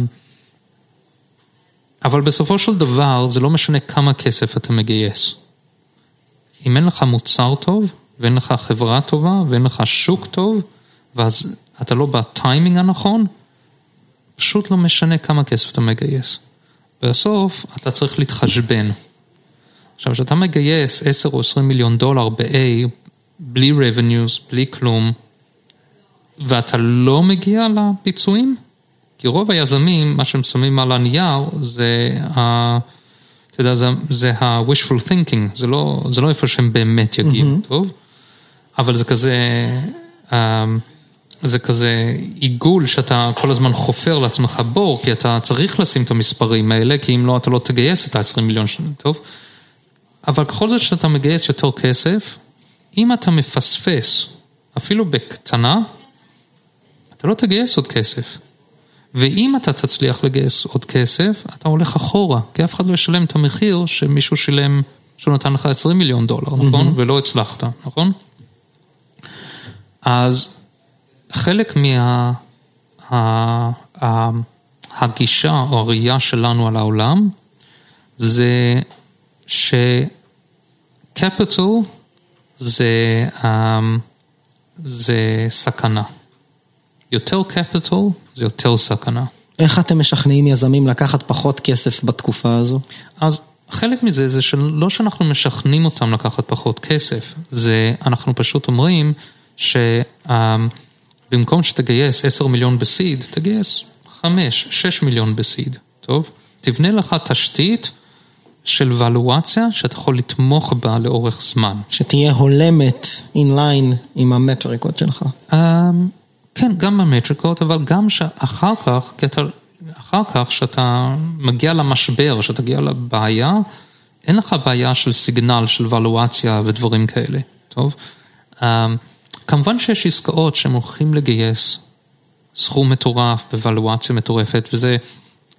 אבל בסופו של דבר זה לא משנה כמה כסף אתה מגייס. אם אין לך מוצר טוב, ואין לך חברה טובה, ואין לך שוק טוב, ואז אתה לא בטיימינג הנכון, פשוט לא משנה כמה כסף אתה מגייס. בסוף אתה צריך להתחשבן. עכשיו, כשאתה מגייס 10 או 20 מיליון דולר ב-A, בלי revenues, בלי כלום, ואתה לא מגיע לביצועים, כי רוב היזמים, מה שהם שמים על הנייר, זה ה... אתה יודע, זה, זה ה-wishful thinking, זה לא, זה לא איפה שהם באמת יגיעו, mm-hmm. טוב? אבל זה כזה, אמ, זה כזה עיגול שאתה כל הזמן חופר לעצמך בור, כי אתה צריך לשים את המספרים האלה, כי אם לא, אתה לא תגייס את ה-20 מיליון שנים, טוב? אבל ככל זה שאתה מגייס יותר כסף, אם אתה מפספס, אפילו בקטנה, אתה לא תגייס עוד כסף. ואם אתה תצליח לגייס עוד כסף, אתה הולך אחורה, כי אף אחד לא ישלם את המחיר שמישהו שילם, שהוא נתן לך 20 מיליון דולר, נכון? ולא הצלחת, נכון? אז חלק מה... ה- ה- הגישה או הראייה שלנו על העולם זה שקפיטל זה, אמ, זה סכנה. יותר קפיטל זה יותר סכנה. איך אתם משכנעים יזמים לקחת פחות כסף בתקופה הזו? אז חלק מזה זה שלא שאנחנו משכנעים אותם לקחת פחות כסף, זה אנחנו פשוט אומרים במקום שתגייס 10 מיליון בסיד, תגייס 5, 6 מיליון בסיד, טוב? תבנה לך תשתית של ולואציה שאתה יכול לתמוך בה לאורך זמן. שתהיה הולמת אינליין עם המטריקות שלך. אמ, כן, גם במטריקות, אבל גם שאחר כך, כי אתה, אחר כך, שאתה מגיע למשבר, שאתה מגיע לבעיה, אין לך בעיה של סיגנל, של ולואציה ודברים כאלה, טוב? אמ, כמובן שיש עסקאות שהם הולכים לגייס סכום מטורף בוולואציה מטורפת, וזה,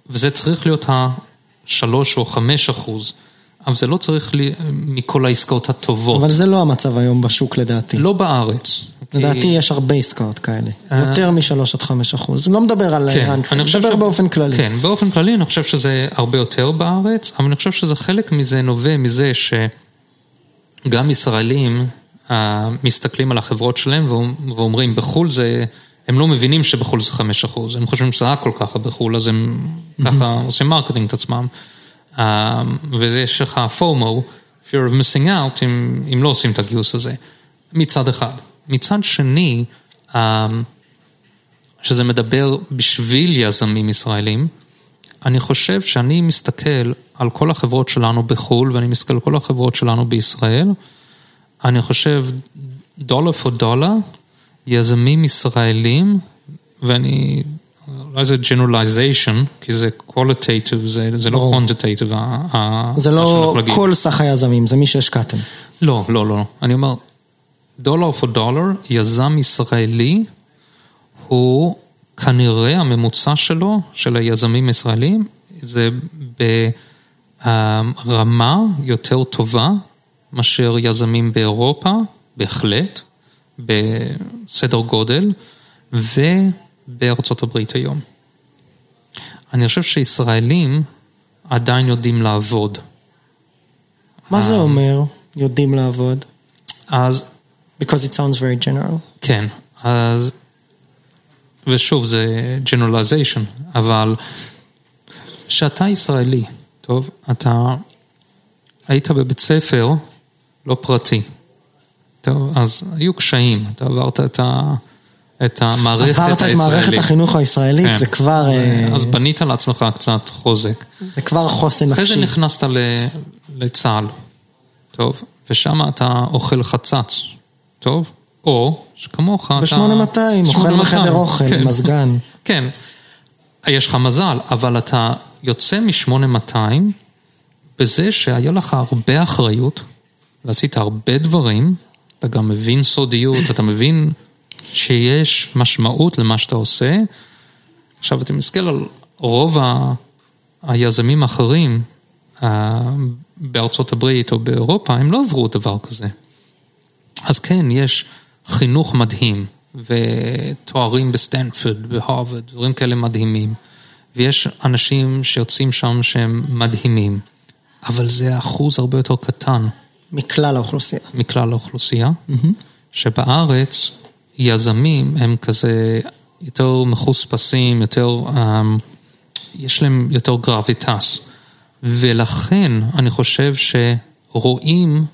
וזה צריך להיות השלוש או חמש אחוז, אבל זה לא צריך לי, מכל העסקאות הטובות. אבל זה לא המצב היום בשוק לדעתי. לא בארץ. לדעתי כי... יש הרבה עסקאות כאלה, אה. יותר משלוש עד חמש אחוז. לא מדבר על כן, חושב מדבר ש- באופן כללי. כן, באופן כללי אני חושב שזה הרבה יותר בארץ, אבל אני חושב שזה חלק מזה נובע מזה שגם ישראלים מסתכלים על החברות שלהם ואומ- ואומרים בחו"ל זה, הם לא מבינים שבחו"ל זה חמש אחוז, הם חושבים שזה רק כל כך בחו"ל, אז הם ככה עושים marketing את עצמם. אה, ויש לך FOMO, fear of missing out, אם, אם לא עושים את הגיוס הזה, מצד אחד. מצד שני, אה, שזה מדבר בשביל יזמים ישראלים, אני חושב שאני מסתכל על כל החברות שלנו בחו"ל ואני מסתכל על כל החברות שלנו בישראל, אני חושב דולר פור דולר, יזמים ישראלים, ואני, אולי זה generalization, כי זה qualitative, זה, זה לא ה- ה- זה שאני לא. כל סך היזמים, זה מי שהשקעתם. לא, לא, לא. אני אומר, דולר פור דולר, יזם ישראלי, הוא כנראה הממוצע שלו, של היזמים הישראלים, זה ברמה יותר טובה מאשר יזמים באירופה, בהחלט, בסדר גודל, ובארצות הברית היום. אני חושב שישראלים עדיין יודעים לעבוד. מה זה אה. אומר, יודעים לעבוד? אז Because it sounds very general. כן, אז, ושוב זה generalization, אבל שאתה ישראלי, טוב, אתה היית בבית ספר לא פרטי, טוב, אז היו קשיים, אתה עברת את, ה, את המערכת הישראלית. עברת את מערכת החינוך הישראלית, כן. זה כבר, אז, אה, אז בנית לעצמך קצת חוזק. זה כבר חוסן אחרי זה נפשי. נכנסת ל- לצה"ל, טוב, ושם אתה אוכל חצץ, טוב, או שכמוך אתה... ב-8200, אוכל 8200, בחדר אוכל, כן. מזגן. כן, יש לך מזל, אבל אתה יוצא מ-8200 בזה שהיה לך הרבה אחריות, ועשית הרבה דברים, אתה גם מבין סודיות, אתה מבין שיש משמעות למה שאתה עושה. עכשיו, אתה מסתכל על רוב ה- היזמים האחרים אה, בארצות הברית או באירופה, הם לא עברו דבר כזה. אז כן, יש חינוך מדהים, ותוארים בסטנפורד, בהרווארד, דברים כאלה מדהימים, ויש אנשים שיוצאים שם שהם מדהימים, אבל זה אחוז הרבה יותר קטן מכלל האוכלוסייה. מכלל האוכלוסייה, שבארץ יזמים הם כזה יותר מחוספסים, יותר, אמ, יש להם יותר gravitas, ולכן אני חושב שרואים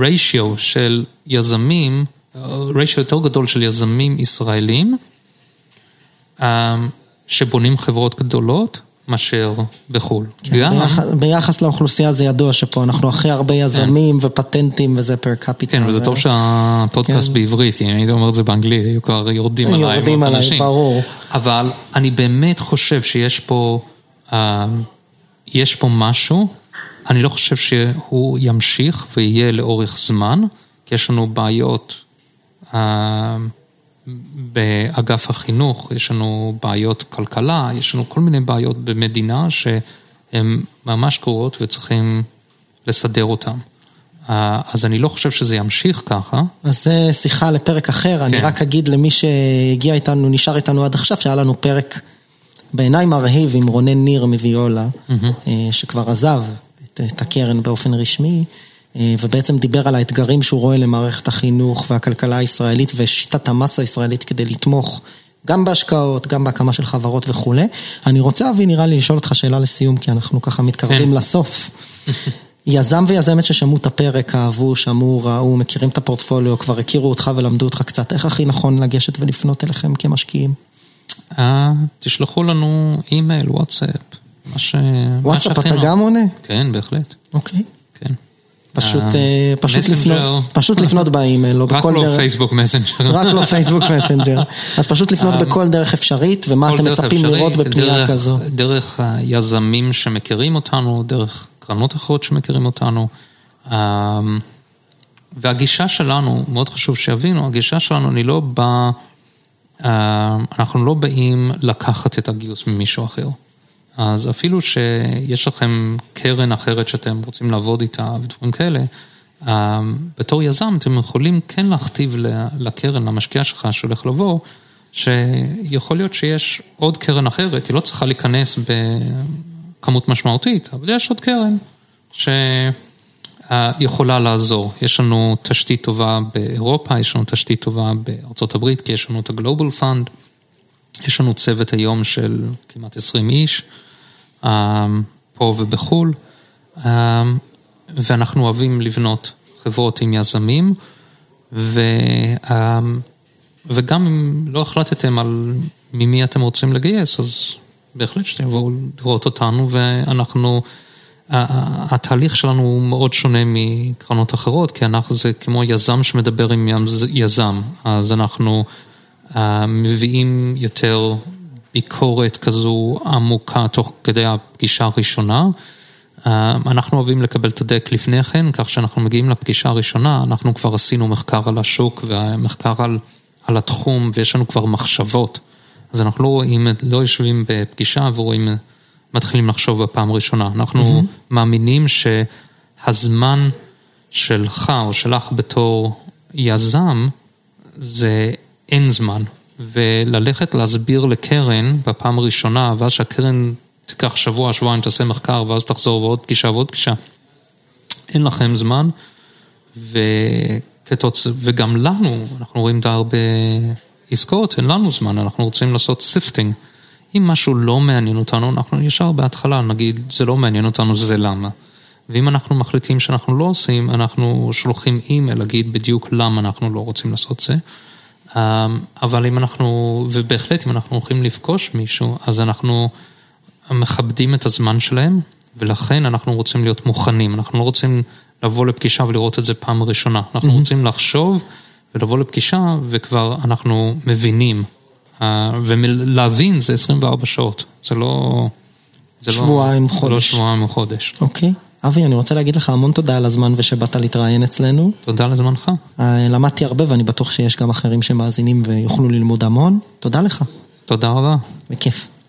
ריישיו של יזמים, ריישיו יותר גדול של יזמים ישראלים, אמ, שבונים חברות גדולות מאשר בחו"ל. גם, ביחס, ביחס לאוכלוסייה זה ידוע שפה אנחנו הכי הרבה יזמים ופטנטים וזה פר קפיטל. כן, וזה טוב שהפודקאסט כן. בעברית, כי אם היית אומר את זה באנגלית, היו כבר יורדים עליי. יורדים עליי, אנשים. ברור. אבל אני באמת חושב שיש פה, אה, יש פה משהו, אני לא חושב שהוא ימשיך ויהיה לאורך זמן, כי יש לנו בעיות אה, באגף החינוך, יש לנו בעיות כלכלה, יש לנו כל מיני בעיות במדינה שהן ממש גרועות וצריכים לסדר אותן. אז אני לא חושב שזה ימשיך ככה. אז זה שיחה לפרק אחר, אני כן. רק אגיד למי שהגיע איתנו, נשאר איתנו עד עכשיו, שהיה לנו פרק בעיניי מרהיב עם רונן ניר מוויולה, אה, שכבר עזב את, את הקרן באופן רשמי, ובעצם דיבר על האתגרים שהוא רואה למערכת החינוך והכלכלה הישראלית ושיטת המס הישראלית כדי לתמוך גם בהשקעות, גם בהקמה של חברות וכולי. אני רוצה, אבי, נראה לי לשאול אותך שאלה לסיום, כי אנחנו ככה מתקרבים כן. לסוף. יזם ויזמת ששמעו את הפרק, אהבו, שמעו, ראו, מכירים את הפורטפוליו, כבר הכירו אותך ולמדו אותך קצת, איך הכי נכון לגשת ולפנות אליכם כמשקיעים? אה, תשלחו לנו אימייל, וואטסאפ, מה ש... וואטסאפ אתה. גם עונה? כן, בהחלט, אוקיי. פשוט, אה, אה, פשוט. לפנות, פשוט לפנות באימייל, או רק בכל לא דרך. פייסבוק מסנג'ר. רק לא פייסבוק מסנג'ר. אז פשוט לפנות בכל דרך אפשרית, ומה אתם מצפים אפשרית, לראות בפנייה דרך- כזו. דרך היזמים שמכירים אותנו, דרך קרנות אחרות שמכירים אותנו. אמ, והגישה שלנו, מאוד חשוב שיבינו, הגישה שלנו, אני לא בא, אנחנו לא באים לקחת את הגיוס ממישהו אחר. אז אפילו שיש לכם קרן אחרת שאתם רוצים לעבוד איתה ודברים כאלה, אמ, בתור יזם אתם יכולים כן להכתיב לקרן, למשקיע שלך שהולך לבוא, שיכול להיות שיש עוד קרן אחרת, היא לא צריכה להיכנס בכמות משמעותית, אבל יש עוד קרן שיכולה לעזור. יש לנו תשתית טובה באירופה, יש לנו תשתית טובה בארצות הברית, כי יש לנו את ה-Global Fund, יש לנו צוות היום של כמעט 20 איש, אה, פה ובחו"ל, אה, ואנחנו אוהבים לבנות חברות עם יזמים, ו, אה, וגם אם לא החלטתם על ממי אתם רוצים לגייס, אז בהחלט שתבואו לראות אותנו, ואנחנו, התהליך שלנו הוא מאוד שונה מקרנות אחרות, כי אנחנו, זה כמו יזם שמדבר עם יז- יזם, אז אנחנו מביאים יותר ביקורת כזו עמוקה תוך כדי הפגישה הראשונה. אה, אנחנו אוהבים לקבל את הדק לפני כן, כך שאנחנו מגיעים לפגישה הראשונה, אנחנו כבר עשינו מחקר על השוק ומחקר על, על התחום, ויש לנו כבר מחשבות. אז אנחנו לא רואים, לא יושבים בפגישה ורואים, מתחילים לחשוב בפעם הראשונה. אנחנו mm-hmm. מאמינים שהזמן שלך או שלך בתור יזם, זה אין זמן. וללכת להסביר לקרן בפעם הראשונה, ואז שהקרן תיקח שבוע, שבועיים, תעשה מחקר, ואז תחזור ועוד פגישה ועוד פגישה. אין לכם זמן, וכתוצ... וגם לנו, אנחנו רואים די הרבה עסקאות, אין לנו זמן, אנחנו רוצים לעשות sifting. אם משהו לא מעניין אותנו, אנחנו ישר בהתחלה נגיד, זה לא מעניין אותנו, זה למה. ואם אנחנו מחליטים שאנחנו לא עושים, אנחנו שולחים אימייל להגיד בדיוק למה אנחנו לא רוצים לעשות זה. אבל אם אנחנו, ובהחלט אם אנחנו הולכים לפגוש מישהו, אז אנחנו מכבדים את הזמן שלהם, ולכן אנחנו רוצים להיות מוכנים, אנחנו לא רוצים לבוא לפגישה ולראות את זה פעם ראשונה, אנחנו רוצים לחשוב ולבוא לפגישה וכבר אנחנו מבינים, אה, ולהבין זה 24 שעות, זה לא... זה שבועיים, לא, חודש. זה לא שבועיים או חודש. אוקיי. אבי, אני רוצה להגיד לך המון תודה על הזמן ושבאת להתראיין אצלנו. תודה על זמנך. אה, למדתי הרבה ואני בטוח שיש גם אחרים שמאזינים ויוכלו ללמוד המון. תודה לך. תודה רבה. בכיף.